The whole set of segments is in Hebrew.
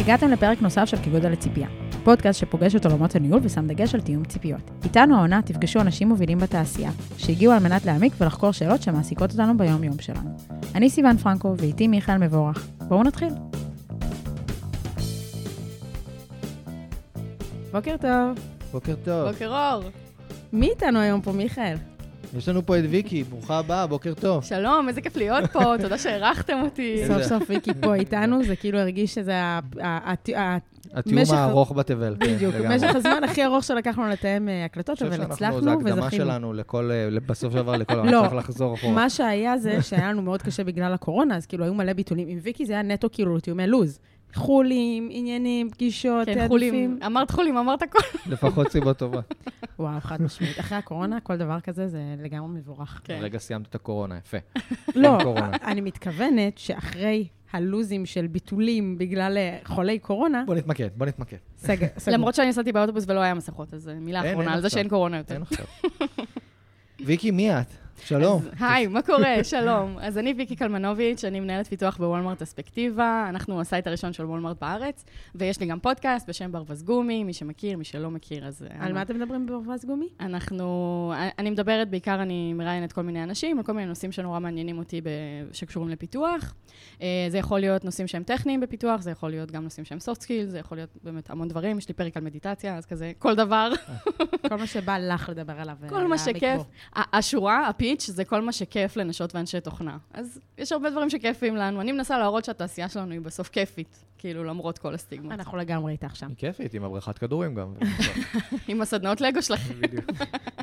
הגעתם לפרק נוסף של כגודל לציפייה, פודקאסט שפוגש את עולמות הניהול ושם דגש על תיאום ציפיות. איתנו העונה תפגשו אנשים מובילים בתעשייה, שהגיעו על מנת להעמיק ולחקור שאלות שמעסיקות אותנו ביום-יום שלנו. אני סיון פרנקו ואיתי מיכאל מבורך. בואו נתחיל. בוקר טוב. בוקר טוב. בוקר אור. מי איתנו היום פה, מיכאל? יש לנו פה את ויקי, ברוכה הבאה, בוקר טוב. שלום, איזה כיף להיות פה, תודה שהערכתם אותי. סוף סוף ויקי פה איתנו, זה כאילו הרגיש שזה התיאום הארוך בתבל. בדיוק. משך הזמן הכי ארוך שלקחנו לתאם אה, הקלטות, אני אבל חושב שאנחנו, הצלחנו זו הקדמה וזכינו. שלנו לכל, אה, בסוף של דבר לכל לא. העונה, צריך לחזור אחורה. מה שהיה זה שהיה לנו מאוד קשה בגלל הקורונה, אז כאילו היו מלא ביטולים. עם ויקי זה היה נטו כאילו תיאומי לוז. חולים, עניינים, פגישות, כן. חולים. אמרת חולים, אמרת הכל. לפחות סיבות טובות. וואו, חד משמעית. אחרי הקורונה, כל דבר כזה זה לגמרי מבורך. כן. רגע סיימת את הקורונה, יפה. לא. אני מתכוונת שאחרי הלוזים של ביטולים בגלל אה, חולי קורונה, בוא נתמקד, בוא נתמקד. סגר. סגור. למרות שאני נסעתי באוטובוס ולא היה מסכות, אז מילה אין, אחרונה על זה. שאין קורונה יותר. אין עכשיו. ויקי, מי את? שלום. אז, היי, מה קורה? שלום. אז אני ויקי קלמנוביץ', אני מנהלת פיתוח בוולמרט אספקטיבה, אנחנו ה site הראשון של וולמרט בארץ, ויש לי גם פודקאסט בשם ברווז גומי, מי שמכיר, מי שלא מכיר, אז... אה, על מה אתם מדברים בברווז גומי? אנחנו, אני מדברת, בעיקר אני מראיינת כל מיני אנשים, על כל מיני נושאים שנורא מעניינים אותי ב, שקשורים לפיתוח. אה, זה יכול להיות נושאים שהם טכניים בפיתוח, זה יכול להיות גם נושאים שהם soft skills, זה יכול להיות באמת המון דברים, יש לי פרק על מדיטציה, אז כזה, כל דבר, כל מה שבא לך לדבר עליו. כל אה, מה שכיף. בו. ה- הפיץ', זה כל מה שכיף לנשות ואנשי תוכנה. אז יש הרבה דברים שכיפים לנו. אני מנסה להראות שהתעשייה שלנו היא בסוף כיפית, כאילו, למרות כל הסטיגמות. אנחנו לגמרי איתך שם. היא כיפית, עם הבריכת כדורים גם. עם הסדנאות לגו שלכם. בדיוק.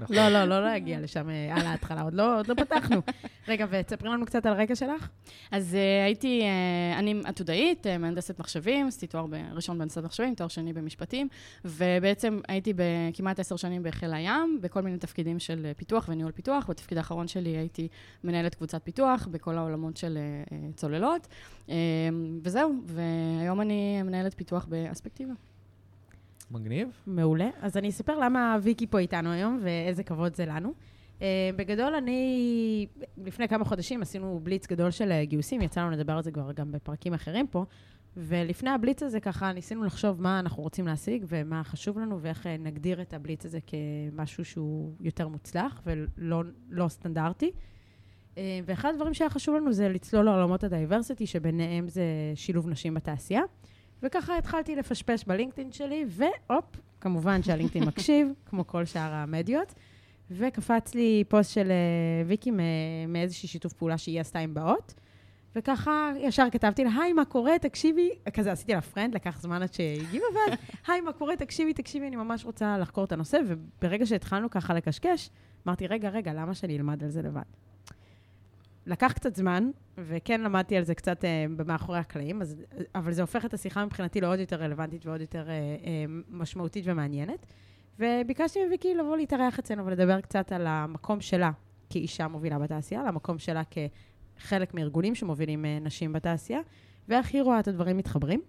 נכון. לא, לא, לא להגיע לשם אה, על ההתחלה, עוד לא לא פתחנו. רגע, ותספרי לנו קצת על הרקע שלך. אז uh, הייתי, uh, אני עתודאית, מהנדסת מחשבים, עשיתי תואר ראשון בהנדסת מחשבים, תואר שני במשפטים, ובעצם הייתי כמעט עשר שנים בחיל הים, בכל מיני תפקידים של פיתוח וניהול פיתוח. בתפקיד האחרון שלי הייתי מנהלת קבוצת פיתוח בכל העולמות של uh, uh, צוללות, uh, וזהו, והיום אני מנהלת פיתוח באספקטיבה. מגניב. מעולה. אז אני אספר למה ויקי פה איתנו היום, ואיזה כבוד זה לנו. Uh, בגדול, אני, לפני כמה חודשים עשינו בליץ גדול של אה, גיוסים, יצא לנו לדבר על זה כבר גם בפרקים אחרים פה, ולפני הבליץ הזה ככה ניסינו לחשוב מה אנחנו רוצים להשיג ומה חשוב לנו ואיך אה, נגדיר את הבליץ הזה כמשהו שהוא יותר מוצלח ולא לא סטנדרטי. אה, ואחד הדברים שהיה חשוב לנו זה לצלול לעולמות הדייברסיטי, שביניהם זה שילוב נשים בתעשייה. וככה התחלתי לפשפש בלינקדאין שלי, והופ, כמובן שהלינקדאין מקשיב, כמו כל שאר המדיות. וקפץ לי פוסט של אה, ויקי מאיזשהי שיתוף פעולה שהיא עשתה עם באות. וככה ישר כתבתי לה, היי, מה קורה? תקשיבי. כזה עשיתי לה friend, לקח זמן עד שהגיבה, ואז, היי, מה קורה? תקשיבי, תקשיבי, אני ממש רוצה לחקור את הנושא. וברגע שהתחלנו ככה לקשקש, אמרתי, רגע, רגע, למה שאני אלמד על זה לבד? לקח קצת זמן, וכן למדתי על זה קצת אה, מאחורי הקלעים, אז, אבל זה הופך את השיחה מבחינתי לעוד יותר רלוונטית ועוד יותר אה, אה, משמעותית ומעניינת. וביקשתי מוויקי לבוא להתארח אצלנו ולדבר קצת על המקום שלה כאישה מובילה בתעשייה, על המקום שלה כחלק מארגונים שמובילים אה, נשים בתעשייה, ואיך היא רואה את הדברים מתחברים.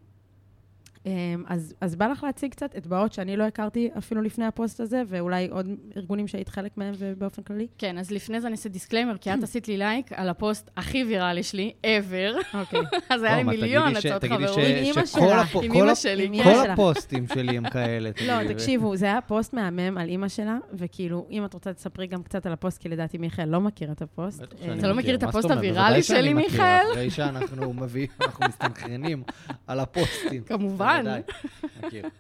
אה, אז, אז בא לך להציג קצת את באות שאני לא הכרתי אפילו לפני הפוסט הזה, ואולי עוד ארגונים שהיית חלק מהם ובאופן כללי. כן, אז לפני זה אני אעשה disclaimer, כי את עשית לי לייק על הפוסט הכי ויראלי שלי, ever. אוקיי. אז היה לי מיליון תגידי הצעות תגידי חברות. עם אמא שכל שלך. עם שלי, כל. הפוסטים שלי הם כאלה. לא, תגידי. תקשיבו, זה היה פוסט מהמם על אימא שלה, וכאילו, אם את רוצה, תספרי גם קצת על הפוסט, כי לדעתי מיכאל לא מכיר את הפוסט. אה, אתה לא מכיר את מה הפוסט זאת אומרת? הוויראלי בוודאי שלי, שאני מכיר, מיכאל? אחרי שאנחנו מביאים, אנחנו מסתנכרנים על הפוסטים. כמובן. מכיר.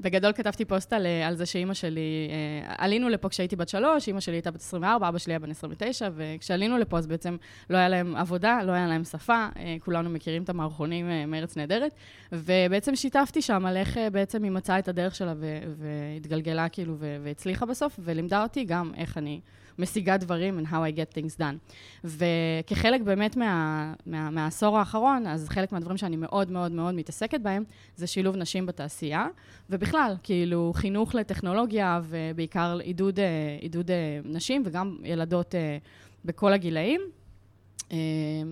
בגדול כתבתי פוסט על, אה, על זה שאימא שלי, אה, עלינו לפה כשהייתי בת שלוש, אימא שלי הייתה בת 24, אבא שלי היה בן 29, וכשעלינו לפה אז בעצם לא היה להם עבודה, לא היה להם שפה, אה, כולנו מכירים את המערכונים מארץ נהדרת, ובעצם שיתפתי שם על איך בעצם היא מצאה את הדרך שלה והתגלגלה כאילו והצליחה בסוף, ולימדה אותי גם איך אני משיגה דברים and how I get things done. וכחלק באמת מה, מה, מהעשור האחרון, אז חלק מהדברים שאני מאוד מאוד מאוד מתעסקת בהם, זה שילוב נשים בתעשייה, ובכלל, כאילו, חינוך לטכנולוגיה, ובעיקר עידוד, אה, עידוד אה, נשים, וגם ילדות אה, בכל הגילאים.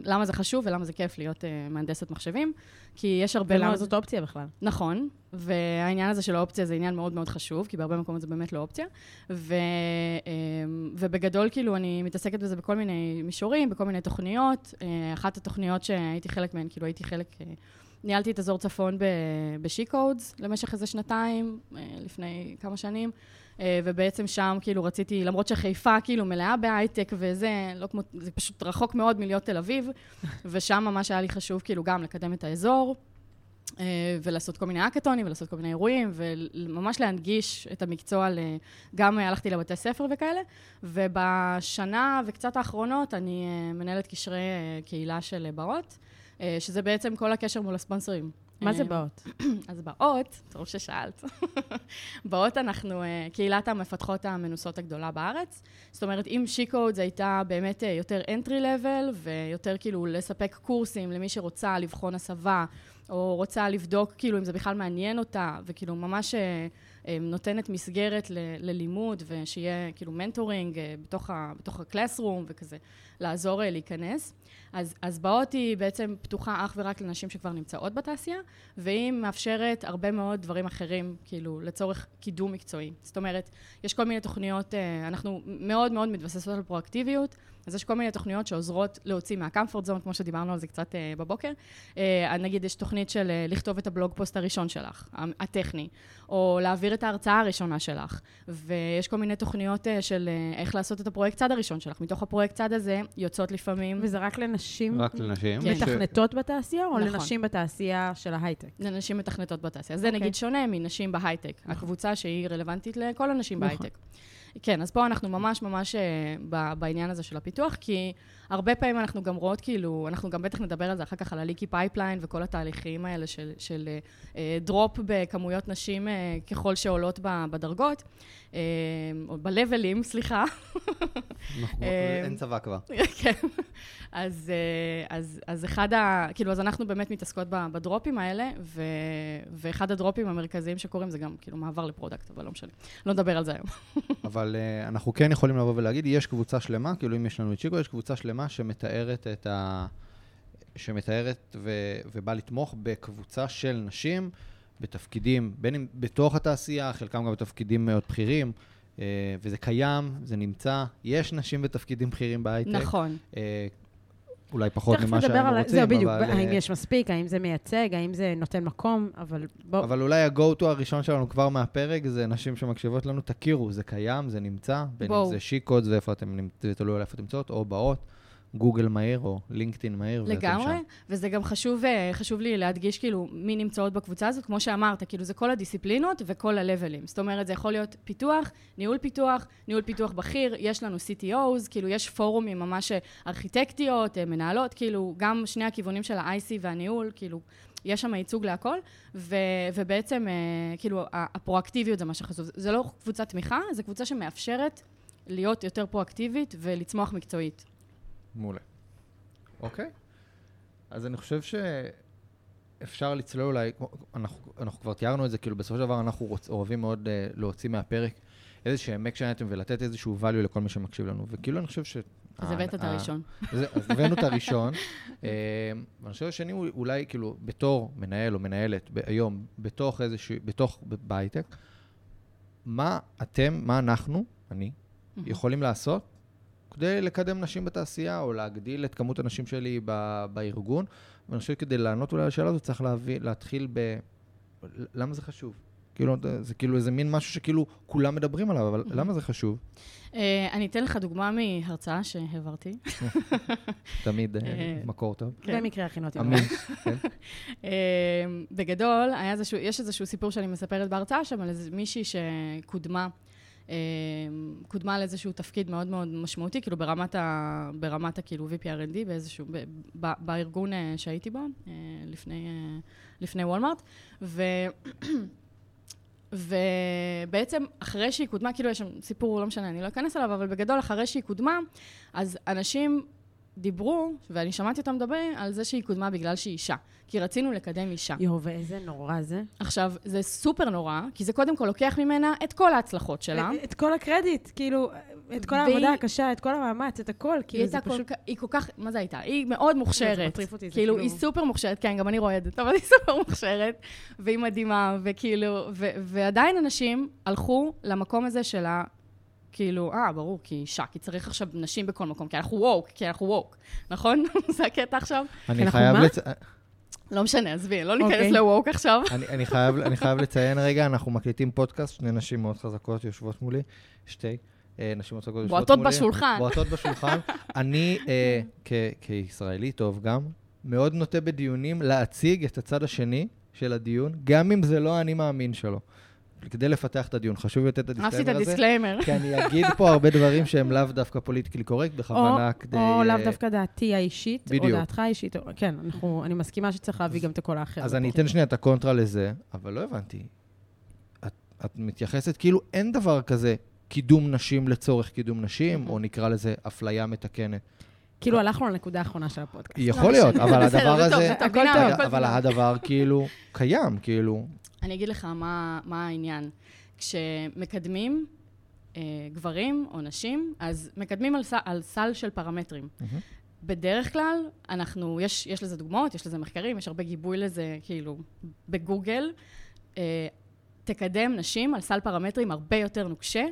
למה זה חשוב ולמה זה כיף להיות מהנדסת מחשבים? כי יש הרבה ולמה מאוד... זאת אופציה בכלל? נכון, והעניין הזה של האופציה זה עניין מאוד מאוד חשוב, כי בהרבה מקומות זה באמת לא אופציה. ו, אמ, ובגדול, כאילו, אני מתעסקת בזה בכל מיני מישורים, בכל מיני תוכניות. אה, אחת התוכניות שהייתי חלק מהן, כאילו, הייתי חלק אה, ניהלתי את אזור צפון בשי-קודס למשך איזה שנתיים, אה, לפני כמה שנים. אה, ובעצם שם כאילו רציתי, למרות שחיפה כאילו מלאה בהייטק וזה, לא כמו, זה פשוט רחוק מאוד מלהיות תל אביב, ושם ממש היה לי חשוב כאילו גם לקדם את האזור, אה, ולעשות כל מיני האקתונים, ולעשות כל מיני אירועים, וממש להנגיש את המקצוע, גם הלכתי לבתי ספר וכאלה, ובשנה וקצת האחרונות אני מנהלת קשרי קהילה של באות, שזה בעצם כל הקשר מול הספונסרים. מה זה באות? אז באות, טוב ששאלת. באות אנחנו אה, קהילת המפתחות המנוסות הגדולה בארץ. זאת אומרת, אם שיקוד זה הייתה באמת אה, יותר entry level, ויותר כאילו לספק קורסים למי שרוצה לבחון הסבה, או רוצה לבדוק כאילו אם זה בכלל מעניין אותה, וכאילו ממש אה, נותנת מסגרת ל- ללימוד, ושיהיה כאילו מנטורינג בתוך, ה- בתוך הקלאסרום וכזה, לעזור להיכנס. אז, אז באות היא בעצם פתוחה אך ורק לנשים שכבר נמצאות בתעשייה, והיא מאפשרת הרבה מאוד דברים אחרים, כאילו, לצורך קידום מקצועי. זאת אומרת, יש כל מיני תוכניות, אה, אנחנו מאוד מאוד מתבססות על פרואקטיביות, אז יש כל מיני תוכניות שעוזרות להוציא מה-comfort zone, כמו שדיברנו על זה קצת אה, בבוקר. אה, נגיד, יש תוכנית של אה, לכתוב את הבלוג פוסט הראשון שלך, הטכני, או להעביר את ההרצאה הראשונה שלך, ויש כל מיני תוכניות אה, של אה, איך לעשות את הפרויקט צד הראשון שלך. מתוך הפרויקט צד הזה יוצאות לפעמים... וזה רק לנשים? רק לנשים. כן. מתכנתות בתעשייה, או נכון. לנשים בתעשייה של ההייטק? לנשים מתכנתות בתעשייה. זה אוקיי. נגיד שונה מנשים בהייטק, נכון. הקבוצה שהיא רלוונטית לכל הנשים נכון. בהייטק. כן, אז פה אנחנו ממש ממש אה, בעניין הזה של הפיתוח, כי הרבה פעמים אנחנו גם רואות, כאילו, אנחנו גם בטח נדבר על זה אחר כך, על ה-leaky pipeline וכל התהליכים האלה של, של אה, drop בכמויות נשים אה, ככל שעולות בדרגות, אה, או ב-levels, סליחה. נכון, אין צבא כבר. כן. אז, אז, אז אחד ה... כאילו, אז אנחנו באמת מתעסקות ב-drops האלה, ו, ואחד ה-drops המרכזיים שקורים זה גם, כאילו, מעבר ל-product, אבל לא משנה. לא נדבר על זה היום. אבל uh, אנחנו כן יכולים לבוא ולהגיד, יש קבוצה שלמה, כאילו אם יש לנו את שיקו, יש קבוצה שלמה שמתארת את ה... שמתארת ו... ובאה לתמוך בקבוצה של נשים בתפקידים, בין אם בתוך התעשייה, חלקם גם בתפקידים מאוד בכירים, uh, וזה קיים, זה נמצא. יש נשים בתפקידים בכירים בהייטק. נכון. Uh, אולי פחות ממה שהיינו רוצים, זהו, בדיוק, אבל... האם יש מספיק, האם זה מייצג, האם זה נותן מקום, אבל בואו... אבל אולי ה-go-to הראשון שלנו כבר מהפרק, זה נשים שמקשיבות לנו, תכירו, זה קיים, זה נמצא, בין אם זה שיקוד ואיפה אתם, תלוי על איפה אתם נמצאות, או באות. גוגל מהיר או לינקדאין מהיר. לגמרי, וזה גם חשוב, אה, חשוב לי להדגיש כאילו מי נמצאות בקבוצה הזאת, כמו שאמרת, כאילו זה כל הדיסציפלינות וכל הלבלים. זאת אומרת, זה יכול להיות פיתוח, ניהול פיתוח, ניהול פיתוח בכיר, יש לנו CTOs, כאילו יש פורומים ממש אה, ארכיטקטיות, אה, מנהלות, כאילו גם שני הכיוונים של ה-IC והניהול, כאילו... יש שם ייצוג להכל, ו, ובעצם, כאילו, הפרואקטיביות זה מה שחשוב. זה לא קבוצת תמיכה, זה קבוצה שמאפשרת להיות יותר פרואקטיבית ולצמוח מקצועית. מעולה. אוקיי. אז אני חושב שאפשר לצלול אולי, אנחנו, אנחנו כבר תיארנו את זה, כאילו בסופו של דבר אנחנו רוצ, אוהבים מאוד אה, להוציא מהפרק איזה שהם action item ולתת איזשהו value לכל מי שמקשיב לנו. וכאילו אני חושב ש... אז הבאת את הראשון. אז הבאנו את הראשון. אה, ואני חושב שהשני הוא אולי כאילו בתור מנהל או מנהלת היום, בתוך איזשהו, בתוך, בהייטק, מה אתם, מה אנחנו, אני, יכולים לעשות כדי לקדם נשים בתעשייה, או להגדיל את כמות הנשים שלי ב, בארגון. ואני חושב שכדי לענות אולי על השאלה הזאת, צריך להביא, להתחיל ב... למה זה חשוב? כאילו, זה כאילו איזה מין משהו שכאילו כולם מדברים עליו, אבל למה זה חשוב? אה, אני אתן לך דוגמה מהרצאה שהעברתי. תמיד אה, מקור טוב. כן. במקרה הכין אותי. אמין. כן. אה, בגדול, יש איזשהו סיפור שאני מספרת בהרצאה שם על איזה מישהי שקודמה קודמה לאיזשהו תפקיד מאוד מאוד משמעותי, כאילו ברמת ה... ברמת הכאילו VPRND באיזשהו... ב, ב, בארגון אה, שהייתי בו, אה, לפני, אה, לפני וולמארט, ו... ובעצם אחרי שהיא קודמה, כאילו יש שם סיפור, לא משנה, אני לא אכנס אליו, אבל בגדול אחרי שהיא קודמה, אז אנשים דיברו, ואני שמעתי אותם מדברים, על זה שהיא קודמה בגלל שהיא אישה. כי רצינו לקדם אישה. יואו, ואיזה נורא זה. עכשיו, זה סופר נורא, כי זה קודם כל לוקח ממנה את כל ההצלחות שלה. את, את כל הקרדיט, כאילו, את כל העבודה הקשה, את כל המאמץ, את הכל, כאילו, זה פשוט... כל, היא כל כך, מה זה הייתה? היא מאוד מוכשרת. זה מטריף אותי, זה כאילו, היא סופר מוכשרת, כן, גם אני רועדת, אבל היא סופר מוכשרת, והיא מדהימה, וכאילו, ו, ועדיין אנשים הלכו למקום הזה של ה... כאילו, אה, ברור, כי אישה, כי צריך עכשיו נשים בכל מקום, כי אנחנו ווק, כי אנחנו ווק, נכון? זה הקטע עכשיו? אני חייב לצ... לא משנה, עזבי, לא ניכנס אוקיי. לווק עכשיו. אני, אני, חייב, לציין רגע, אנחנו מקליטים פודקאסט, שני נשים מאוד חזקות יושבות מולי, שתי אה, נשים מאוד חזקות יושבות בועטות מולי. בשולחן. בועטות בשולחן. אני, אה, כ, כישראלי טוב גם, מאוד נוטה בדיונים להציג את הצד השני של הדיון, גם אם זה לא האני מאמין שלו. כדי לפתח את הדיון, חשוב לתת את אהבתי את ה-disclaimer הזה. ה-disclaimer. כי אני אגיד פה הרבה דברים שהם לאו דווקא politically correct, בכוונה כדי... או לאו אה, דווקא דעתי האישית, או. דעתך האישית. כן, אני מסכימה שצריך להביא גם את הקול האחר. אז אני אתן שנייה את הקונטרה לזה, אבל לא הבנתי. את מתייחסת כאילו אין דבר כזה קידום נשים לצורך קידום נשים, או נקרא לזה אפליה מתקנת. כאילו הלכנו לנקודה האחרונה של הפודקאסט. יכול להיות, אבל הדבר זה טוב, הזה... הכל הכל אבל טוב. הדבר כאילו קיים, כאילו... אני אגיד לך מה, מה העניין. כשמקדמים אה, גברים או נשים, אז מקדמים על, סל של פרמטרים. בדרך כלל, אנחנו, יש, יש לזה דוגמאות, יש לזה מחקרים, יש הרבה גיבוי לזה, כאילו, בגוגל. אה, תקדם נשים על סל פרמטרים הרבה יותר נוקשה,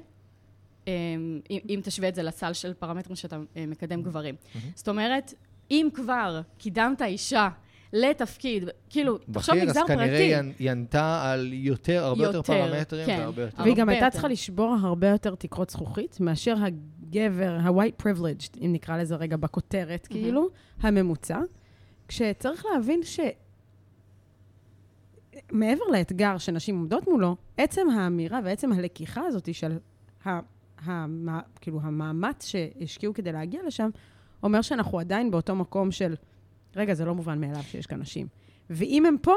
אם, אם תשווה את זה לסל של פרמטרים שאתה אה, מקדם גברים. זאת אומרת, אם כבר קידמת אישה לתפקיד, כאילו, תחשוב בכיר, אז מגזר כנראה פרטי. היא- ענתה על יותר, הרבה יותר יותר, פרמטרים, כן. והרבה יותר... והיא גם הרבה הייתה יותר. צריכה לשבור הרבה יותר תקרות זכוכית מאשר הגבר, ה-white privileged, אם נקרא לזה רגע בכותרת, כאילו, הממוצע. כשצריך להבין ש... מעבר לאתגר שנשים עומדות מולו, עצם האמירה ועצם הלקיחה הזאת של ה... ה... כאילו, המאמץ שהשקיעו כדי להגיע לשם, אומר שאנחנו עדיין באותו מקום של, רגע, זה לא מובן מאליו שיש כאן נשים. ואם הם פה,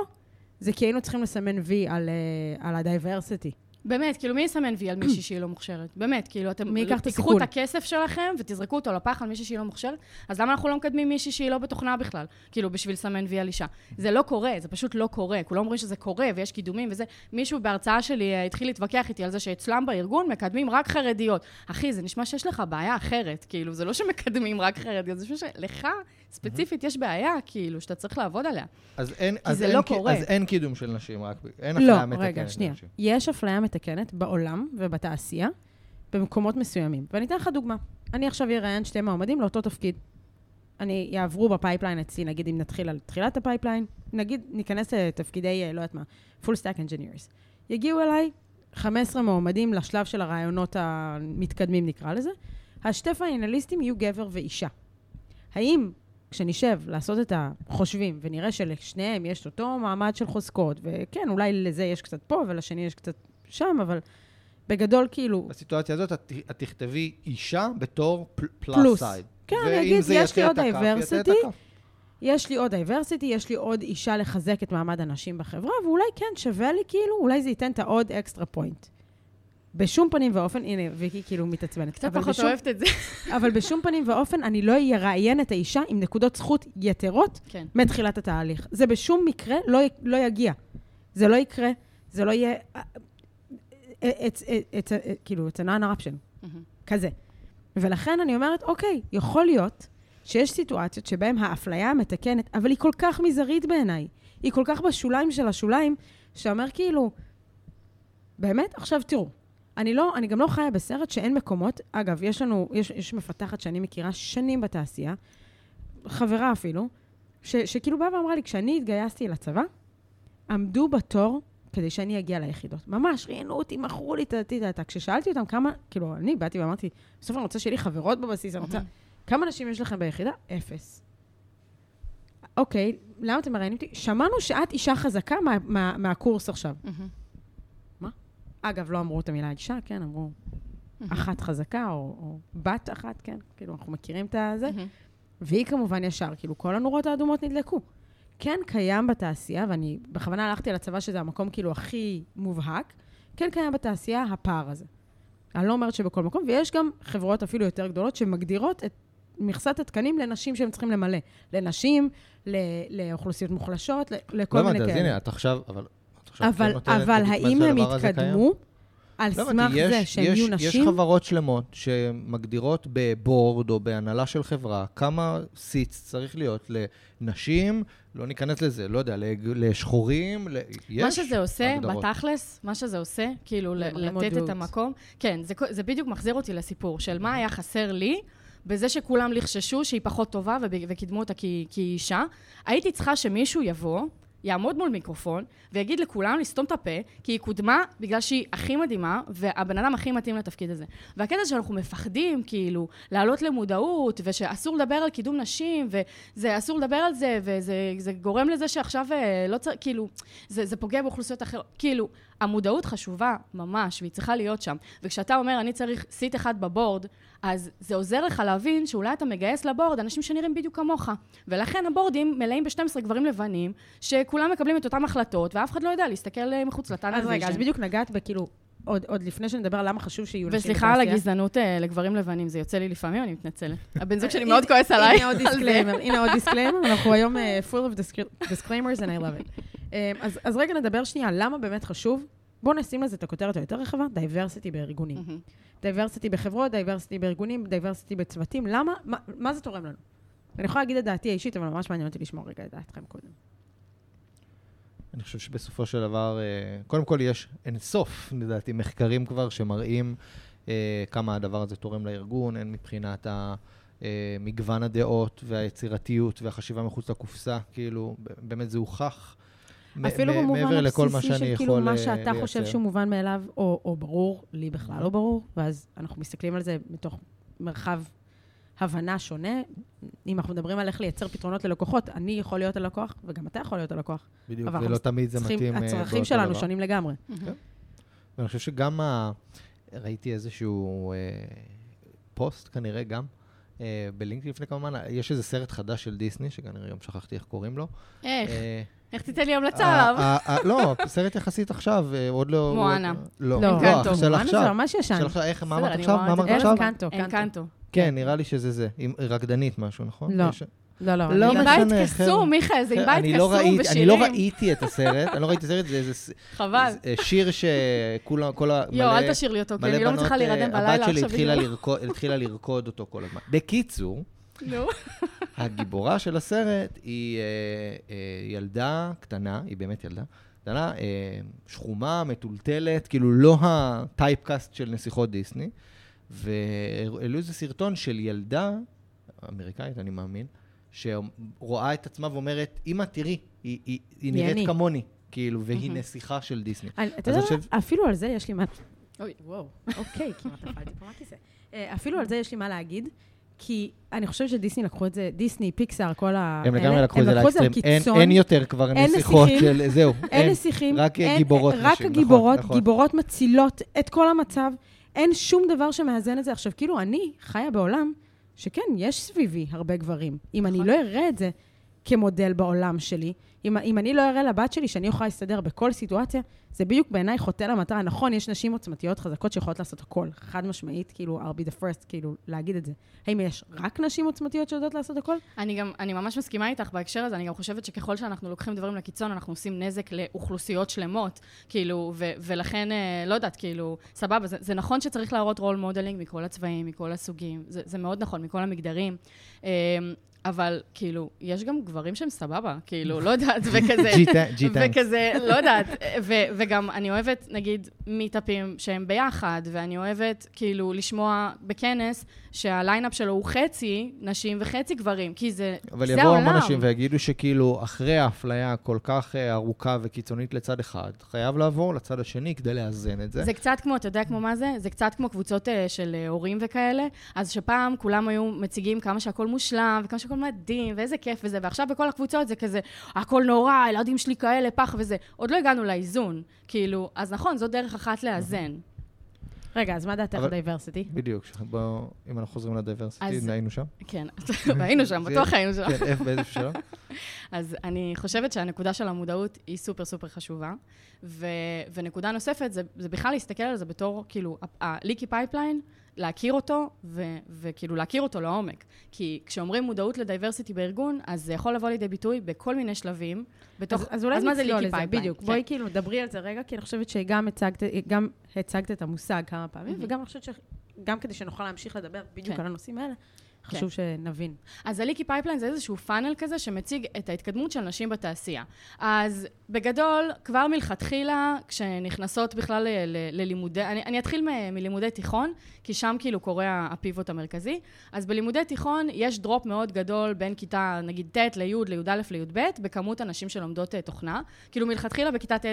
זה כי היינו צריכים לסמן וי על, אה, על ה-diversity. באמת, כאילו, מי יסמן וי על מישהי שהיא לא מוכשרת? באמת, כאילו, אתם מי ייקח את תיקחו הסיכון? את הכסף שלכם ותזרקו אותו לפח על מישהי שהיא לא מוכשרת? אז למה אנחנו לא מקדמים מישהי שהיא לא בתוכנה בכלל? כאילו, בשביל לסמן וי על אישה. זה לא קורה, זה פשוט לא קורה. כולם אומרים שזה קורה ויש קידומים וזה. מישהו בהרצאה שלי אה, התחיל להתווכח איתי על זה שאצלם בארגון מקדמים רק חרדיות. אחי, זה נשמע שיש לך בעיה אחרת. כאילו, זה לא שמקדמים רק חרדיות, זה פשוט שלך ספציפית יש בעיה, כאילו, שאתה צריך לעבוד עליה. אז אין, כי אז זה אין, לא קורה. אז אין קידום של נשים, רק... אין לא, אפליה מתקנת. רגע, שנייה. לנשים. יש אפליה מתקנת בעולם ובתעשייה במקומות מסוימים. ואני אתן לך דוגמה. אני עכשיו אראיין שתי מועמדים לאותו תפקיד. אני יעברו ב-pipeline אצלי, נגיד אם נתחיל על תחילת ה-pipeline, נגיד ניכנס לתפקידי, אה, לא יודעת מה, full stack engineers. יגיעו אליי 15 מועמדים לשלב של הרעיונות המתקדמים, נקרא לזה. השתי פיינליסטים יהיו גבר ואישה. האם כשנשב לעשות את החושבים ונראה שלשניהם יש אותו מעמד של חוזקות, וכן, אולי לזה יש קצת פה ולשני יש קצת שם, אבל בגדול כאילו, בסיטואציה הזאת את, את תכתבי אישה בתור פלוס פלוס. סייד. כן, אני אגיד, יש לי עוד diversity. יש לי עוד diversity, יש לי עוד אישה לחזק את מעמד הנשים בחברה, ואולי כן, שווה לי כאילו, אולי זה ייתן את העוד extra point. בשום פנים ואופן, הנה, ויקי כאילו מתעצבנת. קצת פחות בשום- אוהבת את זה. אבל בשום פנים ואופן אני לא אראיין את האישה עם נקודות זכות יתרות כן. מתחילת התהליך. זה בשום מקרה לא, לא יגיע. זה לא יקרה, זה לא יהיה... it's, it's, a, כאילו, it's a non-option, מהמם. כזה. ולכן אני אומרת, אוקיי, יכול להיות שיש סיטואציות שבהן האפליה המתקנת, אבל היא כל כך מזערית בעיניי, היא כל כך בשוליים של השוליים, שאומר כאילו, באמת? עכשיו תראו, אני לא, אני גם לא חיה בסרט שאין מקומות, אגב, יש לנו, יש, יש מפתחת שאני מכירה שנים בתעשייה, חברה אפילו, ש, שכאילו באה ואמרה לי, כשאני התגייסתי לצבא, עמדו בתור כדי שאני אגיע ליחידות. ממש, ראיינו אותי, מכרו לי את הטה. כששאלתי אותם כמה, כאילו, אני באתי ואמרתי, בסוף אני רוצה שיהיה לי חברות בבסיס, אני רוצה... כמה נשים יש לכם ביחידה? אפס. אוקיי, למה אתם מראיינים אותי? שמענו שאת אישה חזקה מה, מה, מהקורס עכשיו. אגב, לא אמרו את המילה אישה, כן, אמרו אחת חזקה, או, או בת אחת, כן, כאילו, אנחנו מכירים את הזה. והיא כמובן ישר, כאילו, כל הנורות האדומות נדלקו. כן קיים בתעשייה, ואני בכוונה הלכתי לצבא, שזה המקום כאילו הכי מובהק, כן קיים בתעשייה הפער הזה. אני לא אומרת שבכל מקום, ויש גם חברות אפילו יותר גדולות שמגדירות את מכסת התקנים לנשים שהם צריכים למלא. לנשים, ל- לאוכלוסיות מוחלשות, ל- לכל לא מיני הבנתי, אז כאלה. הנה, את עכשיו, אבל... עכשיו אבל, כן אבל לגיטימציה האם הם? יתקדמו על לא סמך הבנתי, זה יש- שהם יש- יהיו נשים? יש חברות שלמות שמגדירות בבורד או בהנהלה של חברה כמה סיטס צריך להיות לנשים, לא ניכנס לזה, לא יודע, לשחורים, ל- יש מה שזה עושה, הגדרות. בתכלס, מה שזה עושה, כאילו, לתת את. המקום, כן, זה, זה בדיוק מחזיר אותי לסיפור של מה היה חסר לי בזה שכולם לחששו שהיא פחות טובה וב- וקידמו אותה כי כי היא אישה, הייתי צריכה שמישהו יבוא, יעמוד מול מיקרופון, ויגיד לכולם לסתום את הפה, כי היא קודמה בגלל שהיא הכי מדהימה, והבן אדם הכי מתאים לתפקיד הזה. והקטע שאנחנו מפחדים, כאילו, לעלות למודעות, ושאסור לדבר על קידום נשים, וזה אסור לדבר על זה, וזה זה גורם לזה שעכשיו אה, לא צריך, כאילו, זה, זה פוגע באוכלוסיות אחרות. כאילו, המודעות חשובה ממש, והיא צריכה להיות שם. וכשאתה אומר, אני צריך seat אחד ב-board, אז זה עוזר לך להבין שאולי אתה מגייס ל-board אנשים שנראים בדיוק כמוך. ולכן ה-boards מלאים ב-12 גברים לבנים, שכולם מקבלים את אותן החלטות, ואף אחד לא יודע להסתכל אה, מחוץ ל-tunnel אז רגע, אז בדיוק נגעת בכאילו, עוד, עוד לפני שנדבר על למה חשוב שיהיו נשים וסליחה על הגזענות אה, לגברים לבנים, זה יוצא לי לפעמים, אני מתנצלת. הבן זוג שלי מאוד כועס עליי. הנה עוד. disclaimer, הנה עוד disclaimer, אנחנו היום אה, full of disc- disclaimers and I love it. אה, אז, אז רגע נדבר שנייה, למה באמת חשוב? בואו נשים לזה את הכותרת היותר רחבה, diversity בארגונים. מהמם. diversity בחברות, diversity בארגונים, diversity בצוותים, למה? מה, מה זה תורם לנו? אני יכולה להגיד את דעתי האישית, אבל ממש מעניין אותי לשמוע רגע את דעתכם קודם. אני חושב שבסופו של דבר, אה, קודם כל יש אין סוף, לדעתי, מחקרים כבר שמראים אה, כמה הדבר הזה תורם לארגון, הן מבחינת ה... אה, מגוון הדעות והיצירתיות והחשיבה מחוץ לקופסה, כאילו, באמת זה הוכח. אפילו במובן הבסיסי של כאילו מה אה, שאתה חושב לייצר. שהוא מובן מאליו, או, או ברור, לי בכלל לא ברור, ואז אנחנו מסתכלים על זה מתוך מרחב הבנה שונה. אם אנחנו מדברים על איך לייצר פתרונות ללקוחות, אני יכול להיות הלקוח, וגם אתה יכול להיות הלקוח. בדיוק, אבל ולא אנחנו תמיד זה צריכים- מתאים אה, הצרכים באותו שלנו דבר. שונים לגמרי. ואני חושב שגם ה... ראיתי איזשהו אה, פוסט, כנראה גם, בלינק לפני כמה זמן, יש איזה סרט חדש של דיסני, שכנראה גם שכחתי איך קוראים לו. איך? אה, איך תיתן לי המלצה ה- עליו? לא, סרט יחסית עכשיו, אה, עוד לא... מואנה. לא, לא. של מואנה זה עכשיו. ממש ישן. של עכשיו, איך, מה אמרת עכשיו? מה. אמרת עכשיו? אין. קנטו. כן, נראה לי שזה זה, עם רקדנית משהו, נכון? לא. לא, לא. לא עם משנה, בית. קסום, מיכאל, זה עם בית לא קסום ראיתי- אני לא ושירים. ראיתי את הסרט, אני לא ראיתי את הסרט, זה איזה חבל. אה, שיר שכולם, כל ה... יואו, אל תשאיר לי אותו, כי אני לא מצליחה אה, להירדם בלילה הבת שלי עכשיו. התחילה. לרקוד- אותו כל הזמן. בקיצור, נו. הגיבורה של הסרט היא אה, אה, ילדה קטנה, היא באמת ילדה, קטנה, אה, שחומה, מטולטלת, כאילו לא הטייפקאסט של נסיכות דיסני, והעלו איזה סרטון של ילדה, אמריקאית, אני מאמין, שרואה את עצמה ואומרת, אמא, תראי, היא, היא, היא אני. נראית כמוני, כאילו, והיא מהמם. נסיכה של דיסני. אני- אתה יודע, אני מה? אפילו על זה יש לי מה... אוי. וואו, אוקיי, כמעט נפלתי פה מהכיסא. אפילו על זה יש לי מה להגיד, כי אני חושבת שדיסני לקחו את זה, דיסני, פיקסאר, כל ה... הם לגמרי לקחו את זה לאקסטרים. אין- לקיצון. אין יותר כבר אין נסיכות נסיכים, של... זהו, אין נסיכים, רק אין- גיבורות רק נשים, נכון, הגיבורות, נכון. גיבורות מצילות את כל המצב. אין שום דבר שמאזן את זה. עכשיו, כאילו, אני חיה בעולם שכן, יש סביבי הרבה גברים. אם אני נכון. לא אראה את זה כמודל בעולם שלי, אם, אם אני לא אראה לבת שלי שאני יכולה להסתדר בכל סיטואציה, זה בדיוק בעיניי חוטא למטרה. נכון, יש נשים עוצמתיות חזקות שיכולות לעשות הכל. חד משמעית, כאילו, I'll be the first, כאילו, להגיד את זה. האם יש רק נשים עוצמתיות שיודעות לעשות הכל? אני גם, אני ממש מסכימה איתך בהקשר הזה, אני גם חושבת שככל שאנחנו לוקחים דברים לקיצון, אנחנו עושים נזק לאוכלוסיות שלמות, כאילו, ו- ולכן, אה, לא יודעת, כאילו, סבבה, זה, זה נכון שצריך להראות role modeling מכל הצבעים, מכל הסוגים, זה, זה מאוד נכון, מכל המגדרים, אה, אבל כאילו, יש גם גברים שהם סבבה, כאילו, לא יודעת, וכזה... וכזה, לא יודעת, ו- וגם אני אוהבת, נגיד, מיטאפים שהם ביחד, ואני אוהבת, כאילו, לשמוע בכנס שהליינאפ שלו הוא חצי נשים וחצי גברים, כי זה, אבל זה יבואו העולם. המון אנשים ויגידו שכאילו, אחרי האפליה הכל כך אה, ארוכה וקיצונית לצד אחד, חייב לעבור לצד השני כדי לאזן את זה. זה קצת כמו, אתה יודע כמו מה זה? זה קצת כמו קבוצות אה, של אה, הורים וכאלה. אז שפעם כולם היו מציגים כמה שהכל מושלם, וכמה שהכל מדהים, ואיזה כיף וזה, ועכשיו בכל הקבוצות זה כזה, הכל נורא, הילדים שלי כאלה, פח וזה. עוד לא הגענו לאיזון. כאילו, אז נכון, זו דרך אחת לאזן. רגע, אז מה דעתך על diversity? בדיוק, בואו, אם אנחנו חוזרים ל-diversity, אז- היינו שם. כן, היינו שם, בטוח היינו שם. כן, איפה, באיזה שלב? אז אני חושבת שהנקודה של המודעות היא super super חשובה. ו, ונקודה נוספת, זה, זה בכלל להסתכל על זה בתור, כאילו, ה-leaky pipeline, להכיר אותו, ו, וכאילו להכיר אותו לעומק. כי כשאומרים מודעות ל diversity בארגון, אז זה יכול לבוא לידי ביטוי בכל מיני שלבים. בתוך, אז, אז אולי מה זה leaky pipeline? בדיוק. כן. בואי כאילו, דברי על זה רגע, כי אני חושבת שגם הצגת, גם הצגת את המושג כמה פעמים, מהמם. וגם אני חושבת שגם כדי שנוכל להמשיך לדבר בדיוק כן. על הנושאים האלה, חשוב שנבין. אז ה leaky pipeline זה איזשהו פאנל כזה שמציג את ההתקדמות של נשים בתעשייה. אז בגדול, כבר מלכתחילה, כשנכנסות בכלל ל- ל- ללימודי, אני, אני אתחיל מ- מלימודי תיכון, כי שם כאילו קורה ה pivot המרכזי. אז בלימודי תיכון יש drop מאוד גדול בין כיתה, נגיד ט' לי', לי"א, לי"ב, בכמות הנשים שלומדות אה, תוכנה. כאילו מלכתחילה בכיתה ט'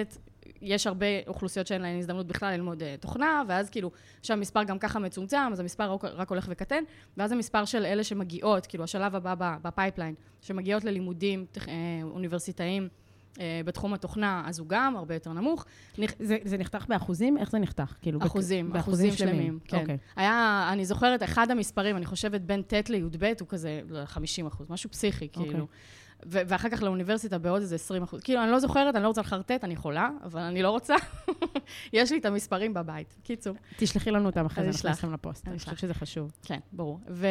יש הרבה אוכלוסיות שאין להן הזדמנות בכלל ללמוד אה, תוכנה, ואז כאילו, שהמספר גם ככה מצומצם, אז המספר רק, הולך וקטן, ואז המספר של אלה שמגיעות, כאילו השלב הבא ב pipeline, שמגיעות ללימודים אה, אוניברסיטאיים אה, בתחום התוכנה, אז הוא גם הרבה יותר נמוך. נכ... זה, זה נחתך באחוזים? איך זה נחתך? כאילו, אחוזים, בק... אחוזים שלמים. שלמים כן. Okay. אוקיי. היה, אני זוכרת, אחד המספרים, אני חושבת בין ט' לי"ב, הוא כזה 50 לא, אחוז, משהו פסיכי, okay. אוקיי. כאילו. ואחר כך לאוניברסיטה בעוד איזה 20 אחוז. כאילו, אני לא זוכרת, אני לא רוצה לחרטט, אני חולה, אבל אני לא רוצה. יש לי את המספרים בבית. קיצור. תשלחי לנו אותם אחרי זה, אנחנו נשים לפוסט. אני חושבת שזה חשוב. כן, ברור. ו-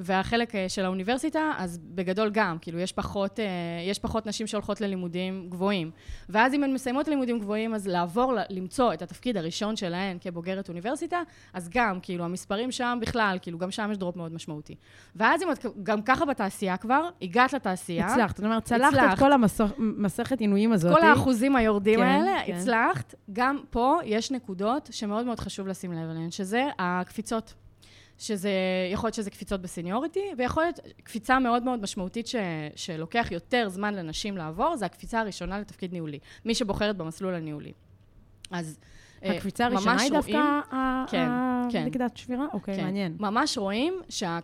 והחלק אה, של האוניברסיטה, אז בגדול גם, כאילו, יש פחות, אה, יש פחות נשים שהולכות ללימודים גבוהים. ואז אם הן מסיימות לימודים גבוהים, אז לעבור, למצוא את התפקיד הראשון שלהן כבוגרת אוניברסיטה, אז גם, כאילו, המספרים שם בכלל, כאילו, גם שם יש דרופ מאוד משמעותי. ואז אם את גם ככה בתעשייה כבר, הגעת לתעשייה, הצלחת, זאת אומרת, צלחת את כל המסכת עינויים הזאת. כל האחוזים היורדים כן, האלה, כן. הצלחת. גם פה יש נקודות שמאוד מאוד חשוב לשים לב אליהן, שזה הקפיצות. שזה, יכול להיות שזה קפיצות בסניוריטי, ויכול להיות קפיצה מאוד מאוד משמעותית ש, שלוקח יותר זמן לנשים לעבור, זה הקפיצה הראשונה לתפקיד ניהולי. מי שבוחרת במסלול הניהולי. אז אה, הקפיצה הראשונה היא דווקא כן, כן. שבירה? אוקיי, כן. מעניין. ממש רואים שהמספר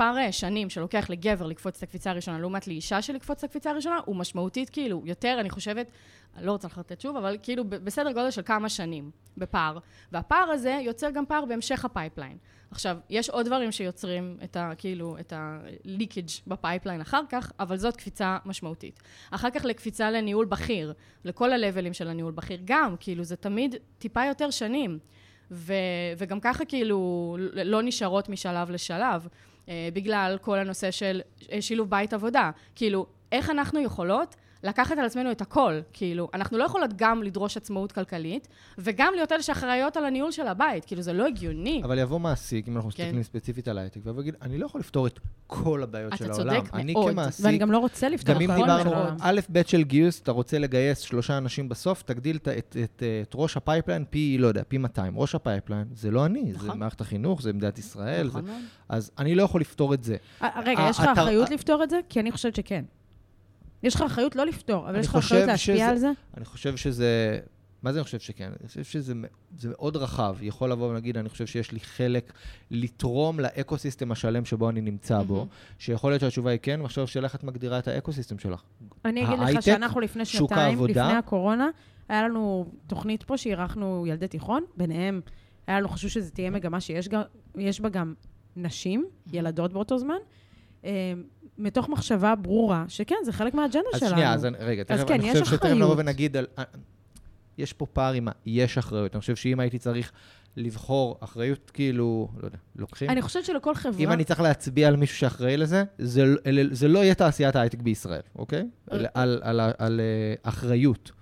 אה, שנים שלוקח לגבר לקפוץ את הקפיצה הראשונה, לעומת לאישה שלקפוץ את הקפיצה הראשונה, הוא משמעותית, כאילו, יותר, אני חושבת, אני לא רוצה לחרטט שוב, אבל כאילו בסדר גודל של כמה שנים בפער. והפער הזה יוצר גם פער בהמשך ה pipeline. עכשיו, יש עוד דברים שיוצרים את ה... כאילו, את ה-leakage ב pipeline אחר כך, אבל זאת קפיצה משמעותית. אחר כך לקפיצה לניהול בכיר, לכל ה levelים של הניהול בכיר, גם, כאילו, זה תמיד טיפה יותר שנים. ו, וגם ככה כאילו לא נשארות משלב לשלב, בגלל כל הנושא של אה, שילוב בית עבודה. כאילו, איך אנחנו יכולות לקחת על עצמנו את הכל, כאילו, אנחנו לא יכולות גם לדרוש עצמאות כלכלית, וגם להיות אלה שאחראיות על הניהול של הבית, כאילו, זה לא הגיוני. אבל יבוא מעסיק, אם אנחנו כן. מסתכלים ספציפית על ההייטק, ויבוא ויגיד, אני לא יכול לפתור את כל הבעיות של העולם. אתה צודק מאוד. כמעסיק, ואני גם לא רוצה לפתור את כל הבעיות של העולם. גם אם דיברנו, א', ב' של גיוס, אתה רוצה לגייס שלושה אנשים בסוף, תגדיל את, את, את, את ראש ה pipeline פי, לא יודע, פי 200. ראש ה pipeline זה לא אני, נכון. זה מערכת החינוך, זה מדינת ישראל. נכון זה, אז אני לא יכול לפתור את זה. רגע, יש לך אחריות לפתור את זה? כי אני חושבת שכן. יש לך אחריות לא לפתור, אבל יש לך אחריות להשפיע שזה, על זה? אני חושב שזה... מה זה אני חושב שכן? אני חושב שזה מאוד רחב. יכול לבוא ולהגיד, אני חושב שיש לי חלק לתרום לאקו-סיסטם השלם שבו אני נמצא בו, שיכול להיות שהתשובה היא כן, ועכשיו שאלה איך את מגדירה את האקו-סיסטם שלך. אני אגיד לך שאנחנו לפני שנתיים, לפני הקורונה, היה לנו תוכנית פה שאירחנו ילדי תיכון, ביניהם היה לנו חשוב שזו תהיה מגמה שיש בה גם נשים, ילדות באותו זמן. מתוך מחשבה ברורה, שכן, זה חלק מהאג'נדה שלנו. אז שנייה, אז רגע, תכף, כן, אני חושב שתכף נבוא ונגיד על... אה, יש פה פער עם ה... יש אחריות. אני חושב שאם הייתי צריך לבחור אחריות, כאילו, לא יודע, לוקחים... אני חושבת שלכל חברה... אם אני צריך להצביע על מישהו שאחראי לזה, זה, זה לא יהיה תעשיית ההייטק בישראל, אוקיי? על, על, על, על, על אה, אחריות.